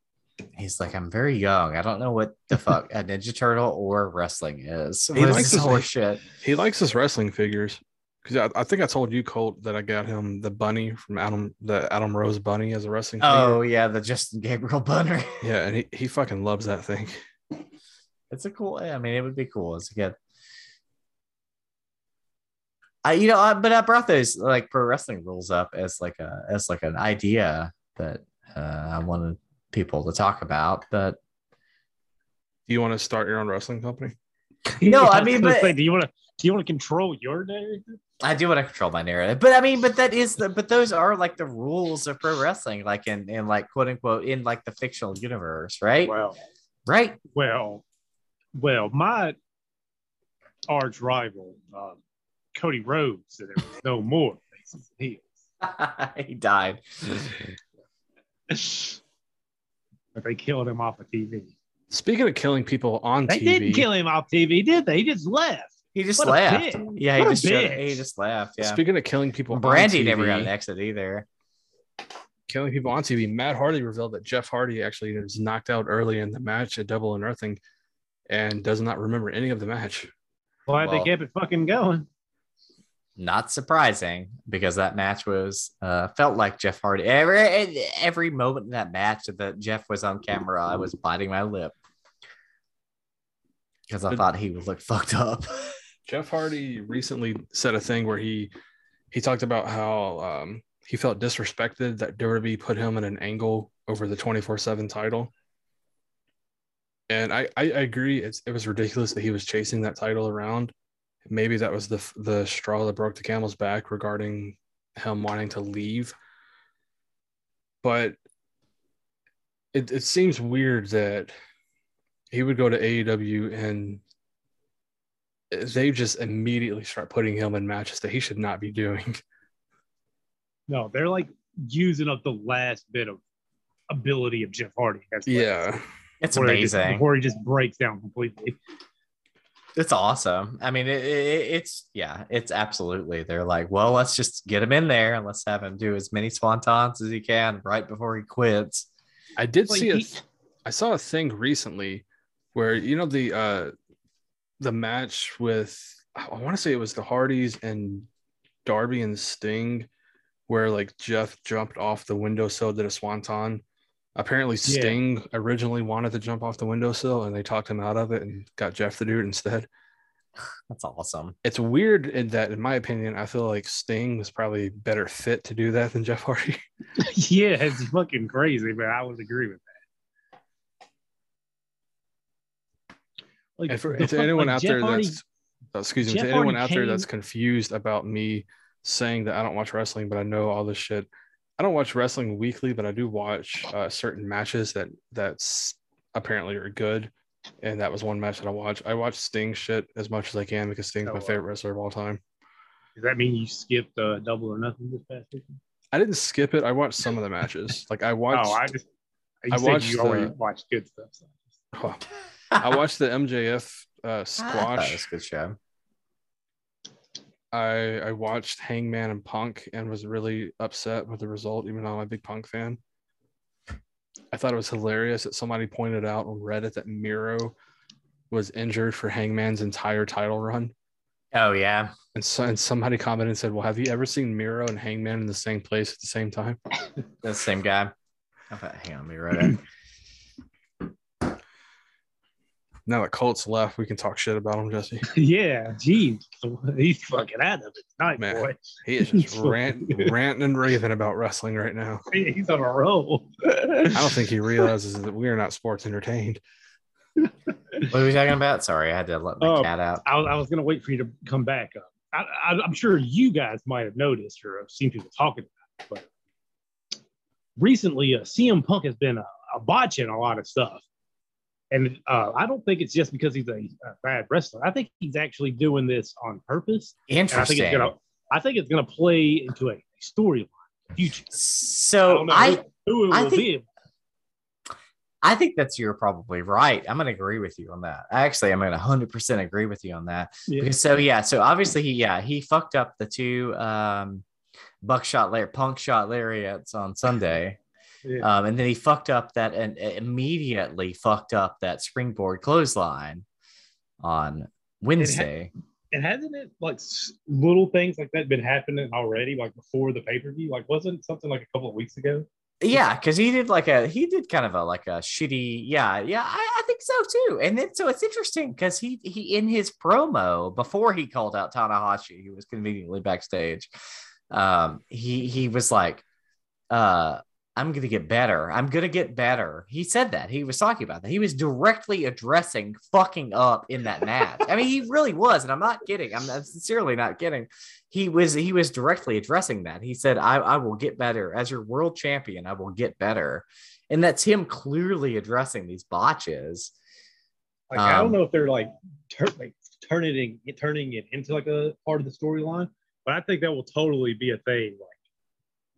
He's like, I'm very young. I don't know what the fuck a Ninja Turtle or wrestling is. He What is likes horse shit? He likes his wrestling figures because I, I think I told you, Colt, that I got him the bunny from Adam, the Adam Rose bunny as a wrestling figure. Oh yeah, the Justin Gabriel bunny. yeah, and he, he fucking loves that thing. It's a cool. I mean, it would be cool as a kid. I, you know, I, but I brought those like pro wrestling rules up as like a as like an idea that uh, I wanted people to talk about. But Do you want to start your own wrestling company? No, I mean, but- say, do you want to do you want to control your narrative? I do want to control my narrative. But I mean, but that is the but those are like the rules of pro wrestling, like in in like quote unquote in like the fictional universe, right? Well, Right. well, well. My arch rival, um, Cody Rhodes, said there was no more faces and heels. he died. but they killed him off of TV. Speaking of killing people on They TV, they didn't kill him off TV, did they? He just left. He just What a left. bitch. Yeah, he just showed- he just left. Yeah. Speaking of killing people, on Brandi TV, never got an exit either. killing people on TV. Matt Hardy revealed that Jeff Hardy actually was knocked out early in the match at Double or Nothing, and does not remember any of the match. Glad Well- they kept it fucking going. Not surprising because that match was uh, felt like Jeff Hardy. Every every moment in that match that Jeff was on camera, I was biting my lip because I Did- thought he would look fucked up. Jeff Hardy recently said a thing where he he talked about how um, he felt disrespected that WWE put him in an angle over the 24/7 title. And I, I I agree it's it was ridiculous that he was chasing that title around. Maybe that was the the straw that broke the camel's back regarding him wanting to leave. But it it seems weird that he would go to AEW and they just immediately start putting him in matches that he should not be doing. No, they're like using up the last bit of ability of Jeff Hardy. That's what- Yeah. It's before he just- amazing. before he just breaks down completely. It's awesome. I mean, it, it, it's yeah, it's absolutely. They're like, well, let's just get him in there and let's have him do as many swantons as he can right before he quits. I did Like, see a he- I saw a thing recently where you know the uh the match with I want to say it was the Hardys and Darby and Sting where like Jeff jumped off the windowsill did a swanton. Apparently Yeah. Sting originally wanted to jump off the windowsill and they talked him out of it and got Jeff to do it instead. That's awesome. It's weird in that in my opinion I feel like Sting was probably better fit to do that than Jeff Hardy. yeah, it's fucking crazy, but I would agree with Like, And for the to anyone like, out Jeff there Hardy- that's oh, excuse me, Jeff to anyone Hardy out there that's confused about me saying that I don't watch wrestling, but I know all this shit. I don't watch wrestling weekly, but I do watch uh, certain matches that that's apparently are good. And that was one match that I watched. I watch Sting shit as much as I can because Sting's Oh, my favorite wrestler of all time. Does that mean you skipped uh, double or nothing this past weekend? I didn't skip it. I watched some of the matches. Like I watched Oh, I just you I said watched you already the- watched good stuff. So. oh, I watched the MJF uh, squash. a good show. I I watched Hangman and Punk and was really upset with the result, even though I'm a big Punk fan. I thought it was hilarious that somebody pointed out on Reddit that Miro was injured for Hangman's entire title run. Oh yeah, And so and somebody commented and said, Well, have you ever seen Miro and Hangman in the same place at the same time? the same guy. Okay, hang on, let me write it. Now that Colt's left, we can talk shit about him, Jesse. yeah, geez, he's fucking out of it tonight, Man. boy. He is just rant, ranting and raving about wrestling right now. He's on a roll. I don't think he realizes that we are not sports entertained. What are we talking about? Sorry, I had to let my Oh. cat out. I, was- I was gonna wait for you to come back up. I, I, I'm sure you guys might have noticed or have seen people talking about it, but recently, uh, CM Punk has been uh, a botching a lot of stuff, and uh, I don't think it's just because he's a, a bad wrestler. I think he's actually doing this on purpose. And I think Interesting. gonna, I think it's gonna play into a storyline future. So I, who, who I think- be. I think that's you're probably right. I'm gonna agree with you on that. Actually, I'm gonna 100 percent agree with you on that. Yeah. Because so yeah, so obviously he yeah he fucked up the two um buckshot layer punk shot lariats on Sunday. Yeah. Um, and then he fucked up that and immediately fucked up that springboard clothesline on Wednesday. And hasn't it like little things like that been happening already, like before the pay per view? Like, wasn't something like a couple of weeks ago? Yeah, because he did like a he did kind of a like a shitty yeah yeah I, I think so too. And then so it's interesting because he he in his promo before he called out Tanahashi, he was conveniently backstage. Um, he he was like, uh, I'm gonna get better. I'm gonna get better. He said that he was talking about that. He was directly addressing fucking up in that match. I mean, he really was, and I'm not kidding. I'm, I'm sincerely not kidding he was he was directly addressing that. He said, I, I will get better as your world champion, I will get better. And that's him clearly addressing these botches. Like, I don't Um, know if they're like, tur- like turning it turning it into like a part of the storyline, but I think that will totally be a thing. Like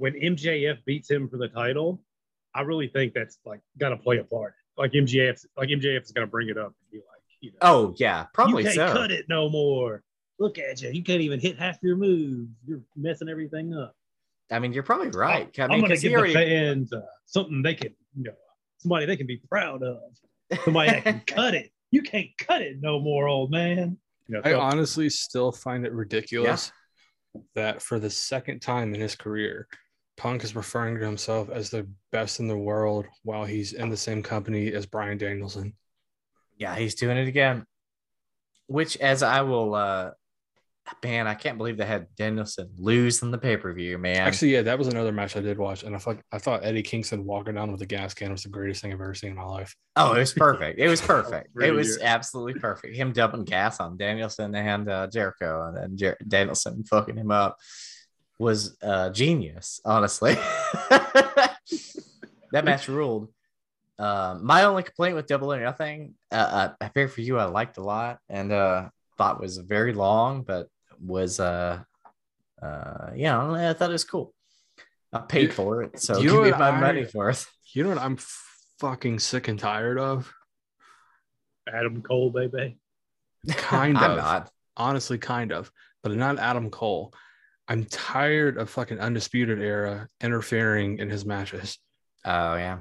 when MJF beats him for the title, I really think that's like got to play a part. like MJF, like MJF is gonna bring it up and be like, you know, Oh yeah, probably you can't so. cut it no more. Look at you, you can't even hit half your moves. You're messing everything up. I mean, you're probably right. I I'm mean, gonna 'cause he give already- the fans uh, something they can, you know, somebody they can be proud of. Somebody that can cut it. You can't cut it no more, old man. You know, I so- honestly still find it ridiculous that for the second time in his career, Punk is referring to himself as the best in the world while he's in the same company as Bryan Danielson. Yeah, he's doing it again. Which, as I will, uh man, I can't believe they had Danielson lose in the pay per view, man. Actually, yeah, that was another match I did watch, and I thought I thought Eddie Kingston walking down with a gas can was the greatest thing I've ever seen in my life. oh, it was perfect. It was perfect. it was good. absolutely perfect. Him dumping gas on Danielson and uh, Jericho, and then Jer- Danielson fucking him up was uh, genius. Honestly, that match ruled. Um, my only complaint with Double or Nothing, uh, uh, I fear for you, I liked a lot and uh, thought was very long, but was uh, uh, yeah, I thought it was cool. I paid You- for it, so you give know me what my I- money for it. You know what I'm fucking sick and tired of? Adam Cole, baby. Kind I'm of. not. Honestly, kind of, but not Adam Cole. I'm tired of fucking Undisputed Era interfering in his matches. Oh yeah.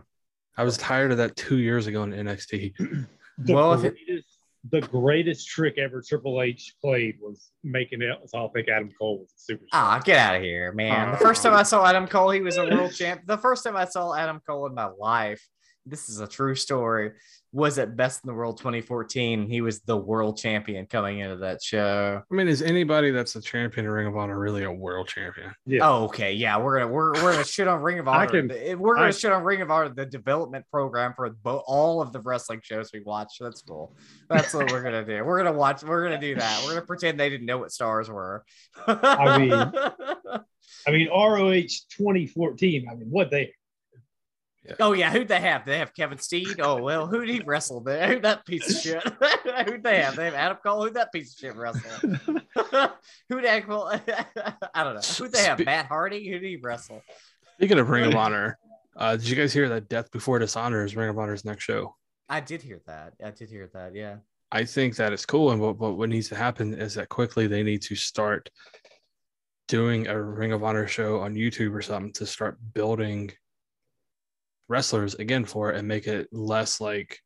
I was tired of that two years ago in NXT. The Well, if it- greatest, the greatest trick ever Triple H played was making it so I think Adam Cole was a superstar. Ah, get out of here, man. The first time I saw Adam Cole, he was a world champ. The first time I saw Adam Cole in my life, this is a true story, was at Best in the World 2014. He was the world champion coming into that show. I mean, is anybody that's a champion in Ring of Honor really a world champion? Yeah. Oh, okay. Yeah, we're gonna we're, we're gonna shit on Ring of I Honor. can- we're gonna I- shit on Ring of Honor, the development program for bo- all of the wrestling shows we watch. That's cool. That's what we're gonna do. We're gonna watch. We're gonna do that. We're gonna pretend they didn't know what stars were. I mean- I mean, ROH 2014. I mean, what they Oh yeah, who'd they have? They have Kevin Steen. Oh well, who'd he wrestle? There? Who'd that piece of shit? who'd they have? They have Adam Cole. Who'd that piece of shit wrestle? who'd Adam Cole? I don't know. Who'd they have? Spe- Matt Hardy. Who'd he wrestle? Speaking of Ring of Honor, uh, did you guys hear that Death Before Dishonor is Ring of Honor's next show? I did hear that. I did hear that. Yeah. I think that is cool. And what, what, what needs to happen is that quickly they need to start doing a Ring of Honor show on YouTube or something to start building wrestlers again for it and make it less like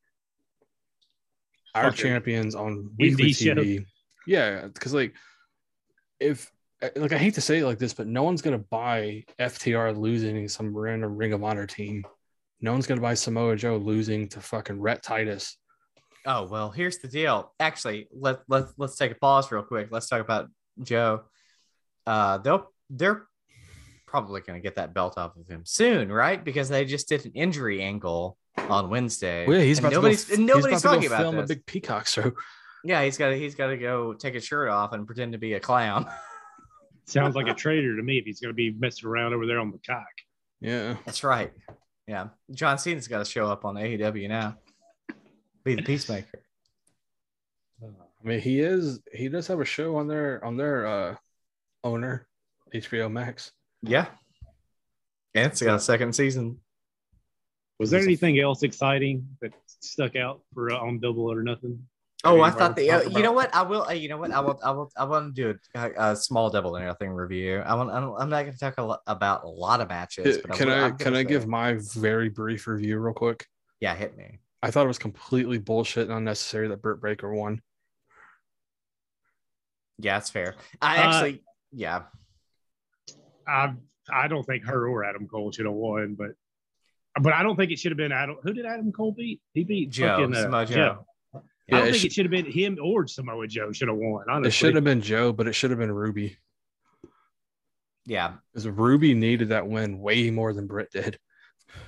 our Fucking champions on weekly. TV. Yeah, because like if like I hate to say it like this, but no one's gonna buy FTR losing some random Ring of Honor team. No one's gonna buy Samoa Joe losing to fucking Rhett Titus. Oh well, here's the deal. Actually, let let let's take a pause real quick. Let's talk about Joe. Uh, they'll they're probably going to get that belt off of him soon, right? Because they just did an injury angle on Wednesday. Well, yeah, he's and about nobody's to go, and nobody's he's about talking to go about film this. a big peacock show. Yeah, he's got to he's got to go take his shirt off and pretend to be a clown. sounds like a traitor to me if he's going to be messing around over there on the cock. Yeah. That's right. Yeah, John Cena's got to show up on AEW now. Be the peacemaker. I mean, he is. He does have a show on their on their uh owner, HBO Max. Yeah, and it's got a second season. Was there anything else exciting that stuck out for uh, on Double or Nothing? Oh, I thought the. Uh, you know what? I will. Uh, you know what? I will. I will. I want to do a, a small double or nothing review. I want. I'm, I'm not going to talk a lot about a lot of matches. But can I I'm can gonna I say- give my very brief review real quick? Yeah, hit me. I thought it was completely bullshit and unnecessary that Britt Baker won. Yeah, it's fair. I Uh, actually. Yeah. I I don't think her or Adam Cole should have won, but but I don't think it should have been Adam. Who did Adam Cole beat? He beat Joe, fucking, uh, Samoa Joe. Joe. I don't it think sh- it should have been him or Samoa Joe should have won. Honestly, It should have been Joe, but it should have been Ruby Yeah. because Ruby needed that win way more than Britt did.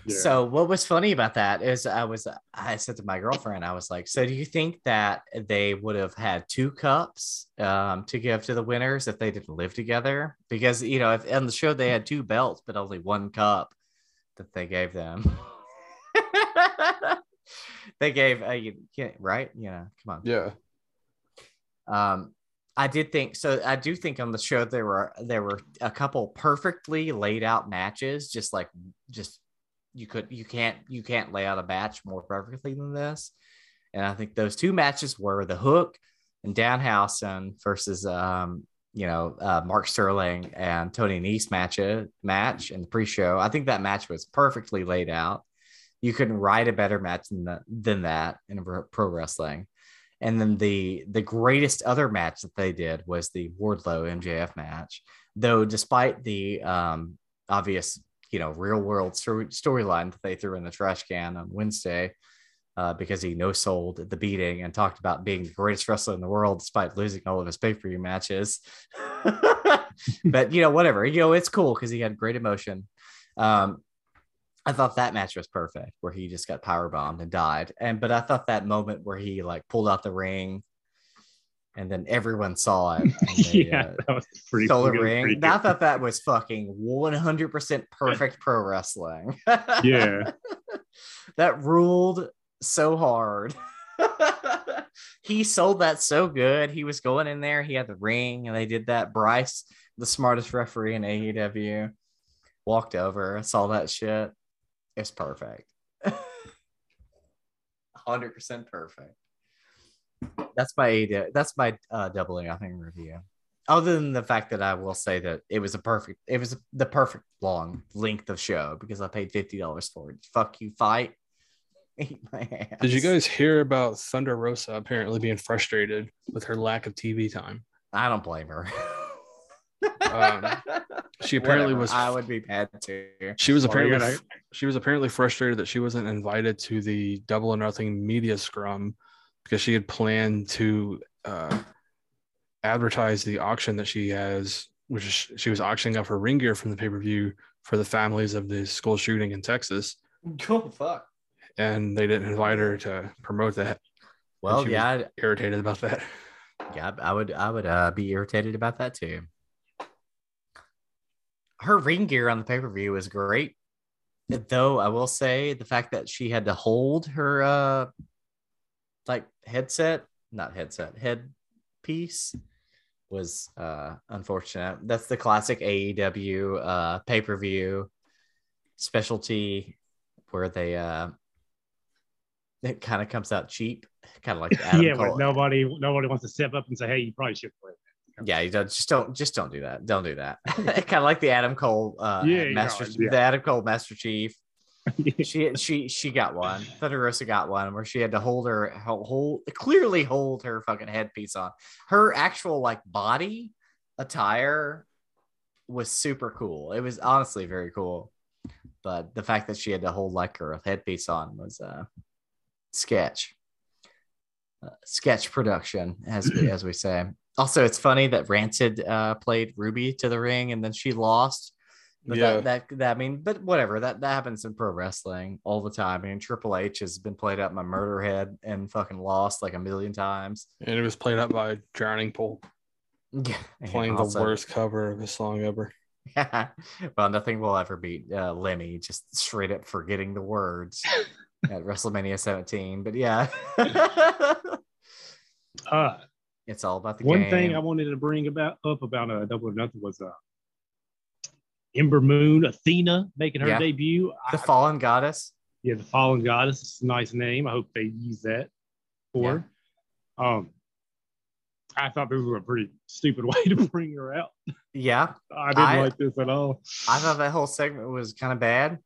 Yeah. So what was funny about that is I was I said to my girlfriend I was like, so do you think that they would have had two cups um, to give to the winners if they didn't live together? Because you know, if on the show they had two belts but only one cup that they gave them. they gave uh, you, yeah, right, you know, come on. Yeah. Um, I did think so. I do think on the show there were there were a couple perfectly laid out matches, just like just you could you can't you can't lay out a match more perfectly than this. And I think those two matches were the Hook and Danhausen versus um, you know uh, Mark Sterling and Tony Nese match match in the pre-show. I think that match was perfectly laid out. You couldn't write a better match than that, than that in pro wrestling. And then the the greatest other match that they did was the Wardlow MJF match. Though despite the um, obvious, you know, real world story storyline that they threw in the trash can on Wednesday, uh, because he no sold the beating and talked about being the greatest wrestler in the world despite losing all of his pay per view matches. but you know, whatever. You know, it's cool because he had great emotion. Um, I thought that match was perfect, where he just got power bombed and died. And but I thought that moment where he like pulled out the ring, and then everyone saw it. They, yeah, uh, that was pretty. stole pretty ring. I thought that was fucking one hundred percent perfect pro wrestling. Yeah. that ruled so hard. he sold that so good. He was going in there. He had the ring, and they did that. Bryce, the smartest referee in AEW, walked over, saw that shit. It's perfect. Hundred percent perfect. That's my that's my uh, double nothing review. Other than the fact that I will say that it was a perfect, it was the perfect long length of show because I paid fifty dollars for it. Fuck you, FITE. Did you guys hear about Thunder Rosa apparently being frustrated with her lack of TV time? I don't blame her. Um, She apparently Whatever, was I would be mad too. she was apparently she was apparently frustrated that she wasn't invited to the double or nothing media scrum because she had planned to uh, advertise the auction that she has which is she was auctioning off her ring gear from the pay-per-view for the families of the school shooting in Texas Go fuck. and they didn't invite her to promote that Well, she yeah, I'd- irritated about that yeah, I would, I would uh, be irritated about that too. Her ring gear on the pay per view was great, though. I will say the fact that she had to hold her uh, like headset, not headset, head piece was uh unfortunate. That's the classic AEW uh pay per view specialty where they uh it kind of comes out cheap, kind of like Adam yeah, Cole. nobody nobody wants to step up and say, "Hey, you probably should play." Yeah, you don't just don't just don't do that. Don't do that. kind of like the Adam Cole uh Yeah, Master yeah. the Adam Cole Master Chief. She she she got one. Thunder Rosa got one where she had to hold her hold clearly hold her fucking headpiece on. Her actual like body attire was super cool. It was honestly very cool. But the fact that she had to hold like her headpiece on was uh sketch. Uh, sketch production, as we, as we say. Also, it's funny that Rancid uh, played Ruby to the ring and then she lost. But Yeah. that, that that I mean, but whatever. That that happens in pro wrestling all the time. I mean, Triple H has been played out by Motörhead and fucking lost like a million times. and it was played out by Drowning Pool Yeah, playing also- the worst cover of a song ever Yeah. well, nothing will ever beat uh, Lemmy just straight up forgetting the words at WrestleMania 17. But yeah, Uh, it's all about the one game. thing I wanted to bring about up about uh, Double or Nothing was uh, Ember Moon Athena making her Yeah. debut. the I- fallen goddess. yeah, the Fallen Goddess. It's a nice name. I hope they use that for. her. Um, I thought this was a pretty stupid way to bring her out. Yeah, I didn't I- like this at all. I thought that whole segment was kind of bad.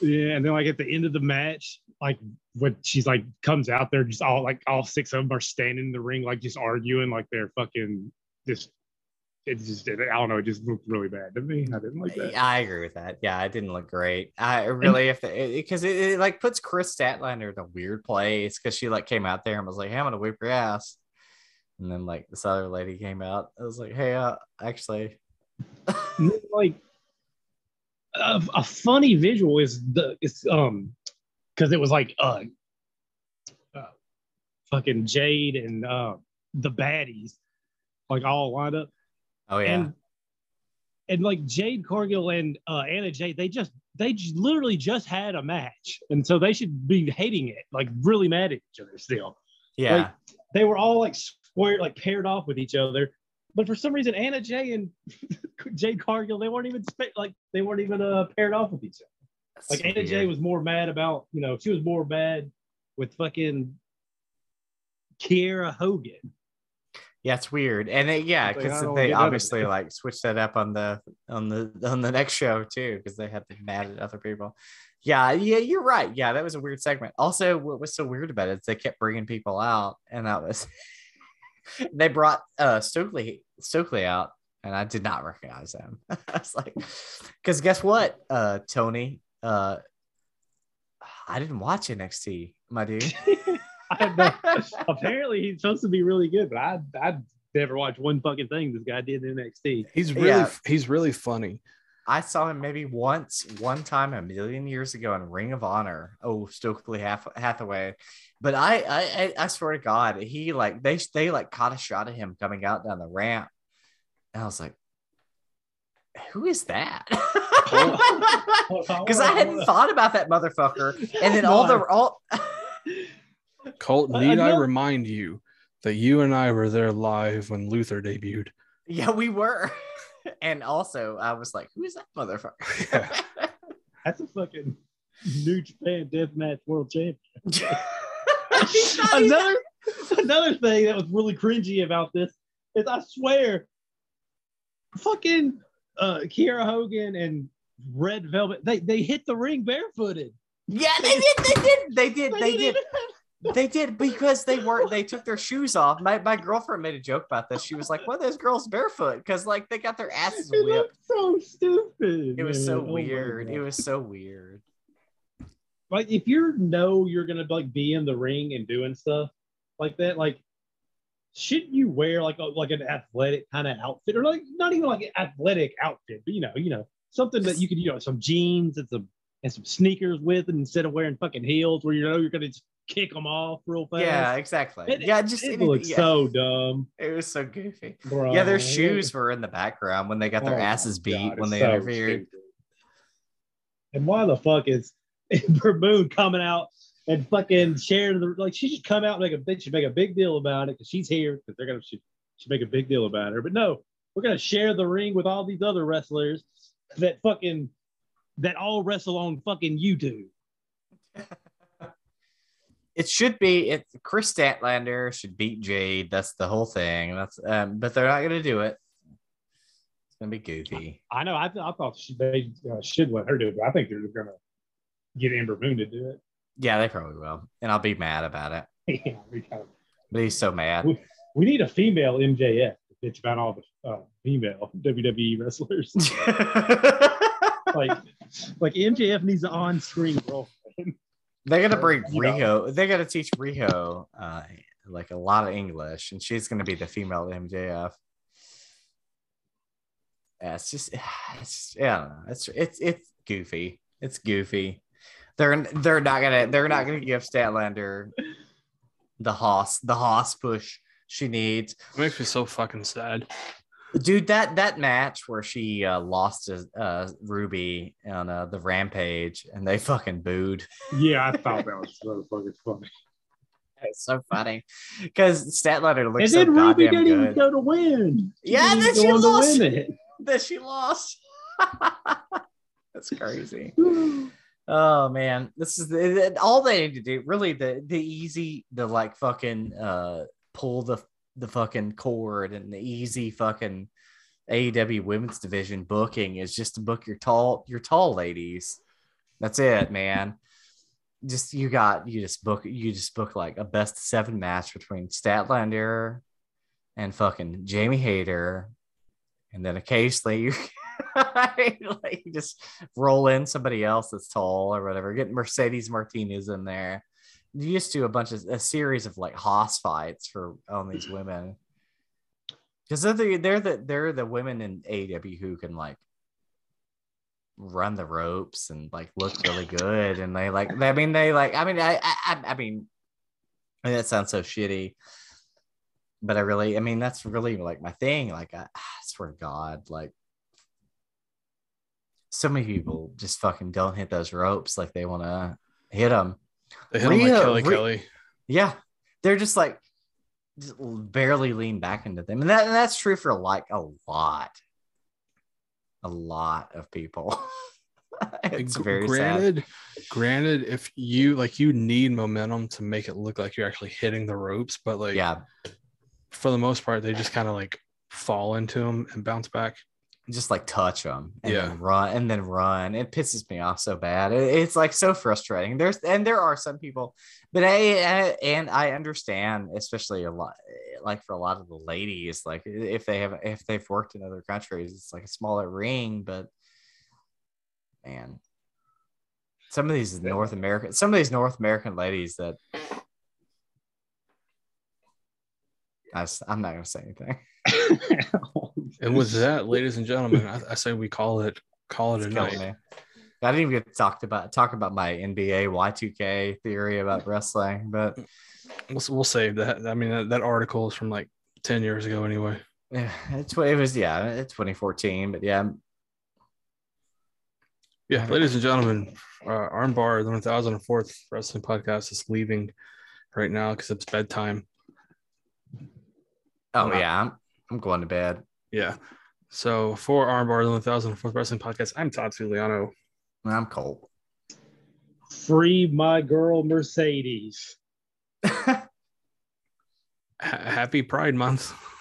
Yeah, and then like at the end of the match, like when she's like comes out there, just all like all six of them are standing in the ring, like just arguing, like they're fucking just. It's just I don't know. It just looked really bad to me. I didn't like that. I agree with that. Yeah, it didn't look great. I really, if because it, it, like puts Kris Statlander in a weird place because she like came out there and was like, "Hey, I'm gonna whip your ass," and then like this other lady came out. I was like, "Hey, uh, actually, like a, a funny visual is the it's um because it was like uh, uh fucking Jade and uh the baddies like all lined up oh yeah, and and like Jade Cargill and uh Anna Jay they just they j- literally just had a match. And so they should be hating it like really mad at each other still. Yeah." like, they were all like square like paired off with each other. But for some reason Anna Jay and Jade Cargill they weren't even like they weren't even uh paired off with each other. That's Like Anna Jay was more mad about, you know, she was more mad with fucking Kiera Hogan. Yeah, it's weird, and it, yeah, It's like, because they get none of obviously like switched that up on the on the on the next show too, because they had to mad at other people. Yeah, yeah, you're right. Yeah, that was a weird segment. Also, what was so weird about it is they kept bringing people out, and that was they brought uh Stokely Stokely out, and I did not recognize him. I was like, because guess what, uh, Tony, uh, I didn't watch NXT, my dude. I know. Apparently he's supposed to be really good, but I I never watched one fucking thing this guy did in NXT. He's really Yeah. he's really funny. I saw him maybe once, one time a million years ago in Ring of Honor. Oh, Stokely Hath- Hathaway. But I, I, I, I swear to God, he like they, they like caught a shot of him coming out down the ramp, and I was like, "Who is that?" Oh. Because I hadn't oh. thought about that motherfucker, and then all the all. Colt, need I I, remind you that you and I were there live when Luther debuted? yeah, we were, and also I was like, "Who is that motherfucker?" Yeah. That's a fucking New Japan Deathmatch World Champion. He's not even- another another thing that was really cringy about this is I swear, fucking uh Kiera Hogan and Red Velvet, they they hit the ring barefooted. Yeah, they did. They did. They did. They didn't did. They did because they were they took their shoes off. My my girlfriend made a joke about this. She was like, "What are those girls barefoot?" Because like they got their asses It whipped. so stupid. It was so. Oh weird. It was so weird. like if you know you're gonna like be in the ring and doing stuff like that, like shouldn't you wear like a, like an athletic kind of outfit or like not even like an athletic outfit, but you know, you know, something that you could, you know, some jeans and some and some sneakers with it instead of wearing fucking heels where you know you're gonna just kick them off real fast. Yeah, exactly. It- yeah, just it looks yeah, so dumb. it was so goofy. Bro. Yeah, their shoes were in the background when they got their Oh asses beat God, when they so interfered. stupid. And why the fuck is Ember Moon coming out and fucking sharing the like? She should come out and make a big, should make a big deal about it because she's here because they're gonna she should make a big deal about her. But no, we're gonna share the ring with all these other wrestlers that fucking that all wrestle on fucking YouTube. It should be it. Kris Statlander should beat Jade. That's the whole thing. That's um, but they're not gonna do it. It's gonna be goofy. I know. I, th- I thought she, they uh, should let her do it, but I think they're gonna get Ember Moon to do it. Yeah, they probably will, and I'll be mad about it. yeah, kind of But he's so mad. We- we need a female MJF to bitch about all the uh, female WWE wrestlers. like, like MJF needs an on-screen girlfriend. They're gonna bring You know. Riho. They're gonna teach Riho uh, like a lot of English, and she's gonna be the female MJF. Yeah, it's just, it's yeah, I don't know. It's it's it's goofy. It's goofy. They're they're not gonna they're not gonna give Statlander the hoss the hoss push she needs. It makes me so fucking sad. Dude, that that match where she uh, lost to uh, Ruby on uh, the Rampage, and they fucking booed. Yeah, I thought that was so fucking funny. It's so funny because Statlander looks and so then Ruby goddamn didn't even go to win. Yeah, didn't then even she go on to lost. that she lost. That's crazy. Oh man, this is the, all they need to do. Really, the the easy, the like fucking uh pull the the fucking cord and the easy fucking AEW women's division booking is just to book your tall your tall ladies. That's it, man. Just you got you just book you just book like a best seven match between Statlander and fucking Jamie Hayter, and then occasionally you like you just roll in somebody else that's tall or whatever. Get Mercedes Martinez in there. Just do a bunch of a series of like hoss fights for on these women. Because they're the they're the they're the women in AEW who can like run the ropes and like look really good. And they like I mean they like I mean I I I mean, that sounds so shitty. But I really I mean that's really like my thing. Like I, I swear to God like so many people just fucking don't hit those ropes like they want to hit them They hit him like Rhea- Kelly Rhea- Kelly. yeah, they're just like just barely lean back into them, and that and that's true for like a lot, a lot of people. it's very sad. granted, granted, if you like, you need momentum to make it look like you're actually hitting the ropes, but like, Yeah, for the most part, they just kind of like fall into them and bounce back. Just like touch them and Yeah. then run and then run. It pisses me off so bad. It- it's like so frustrating. There's and there are some people, but I, I and I understand, especially a lot like for a lot of the ladies, like if they have if they've worked in other countries, it's like a smaller ring, but man. Some of these North American, some of these North American ladies that I'm not gonna say anything. And with that, ladies and gentlemen, I, I say we call it call it It's a night. me. I didn't even get to talk about talk about my NBA Y2K theory about wrestling, but We'll, we'll save that. I mean, that, that article is from like ten years ago anyway. yeah, it's what it was. Yeah, it's 2014, but yeah, Yeah, ladies and gentlemen, uh, Armbar, the 1004th wrestling podcast, is leaving right now because it's bedtime. oh yeah, I'm I'm going to bed. Yeah. So for Armbar, the 1004th wrestling podcast, I'm Todd Suliano. I'm Colt. Free my girl Mercedes. Ha- happy Pride Month.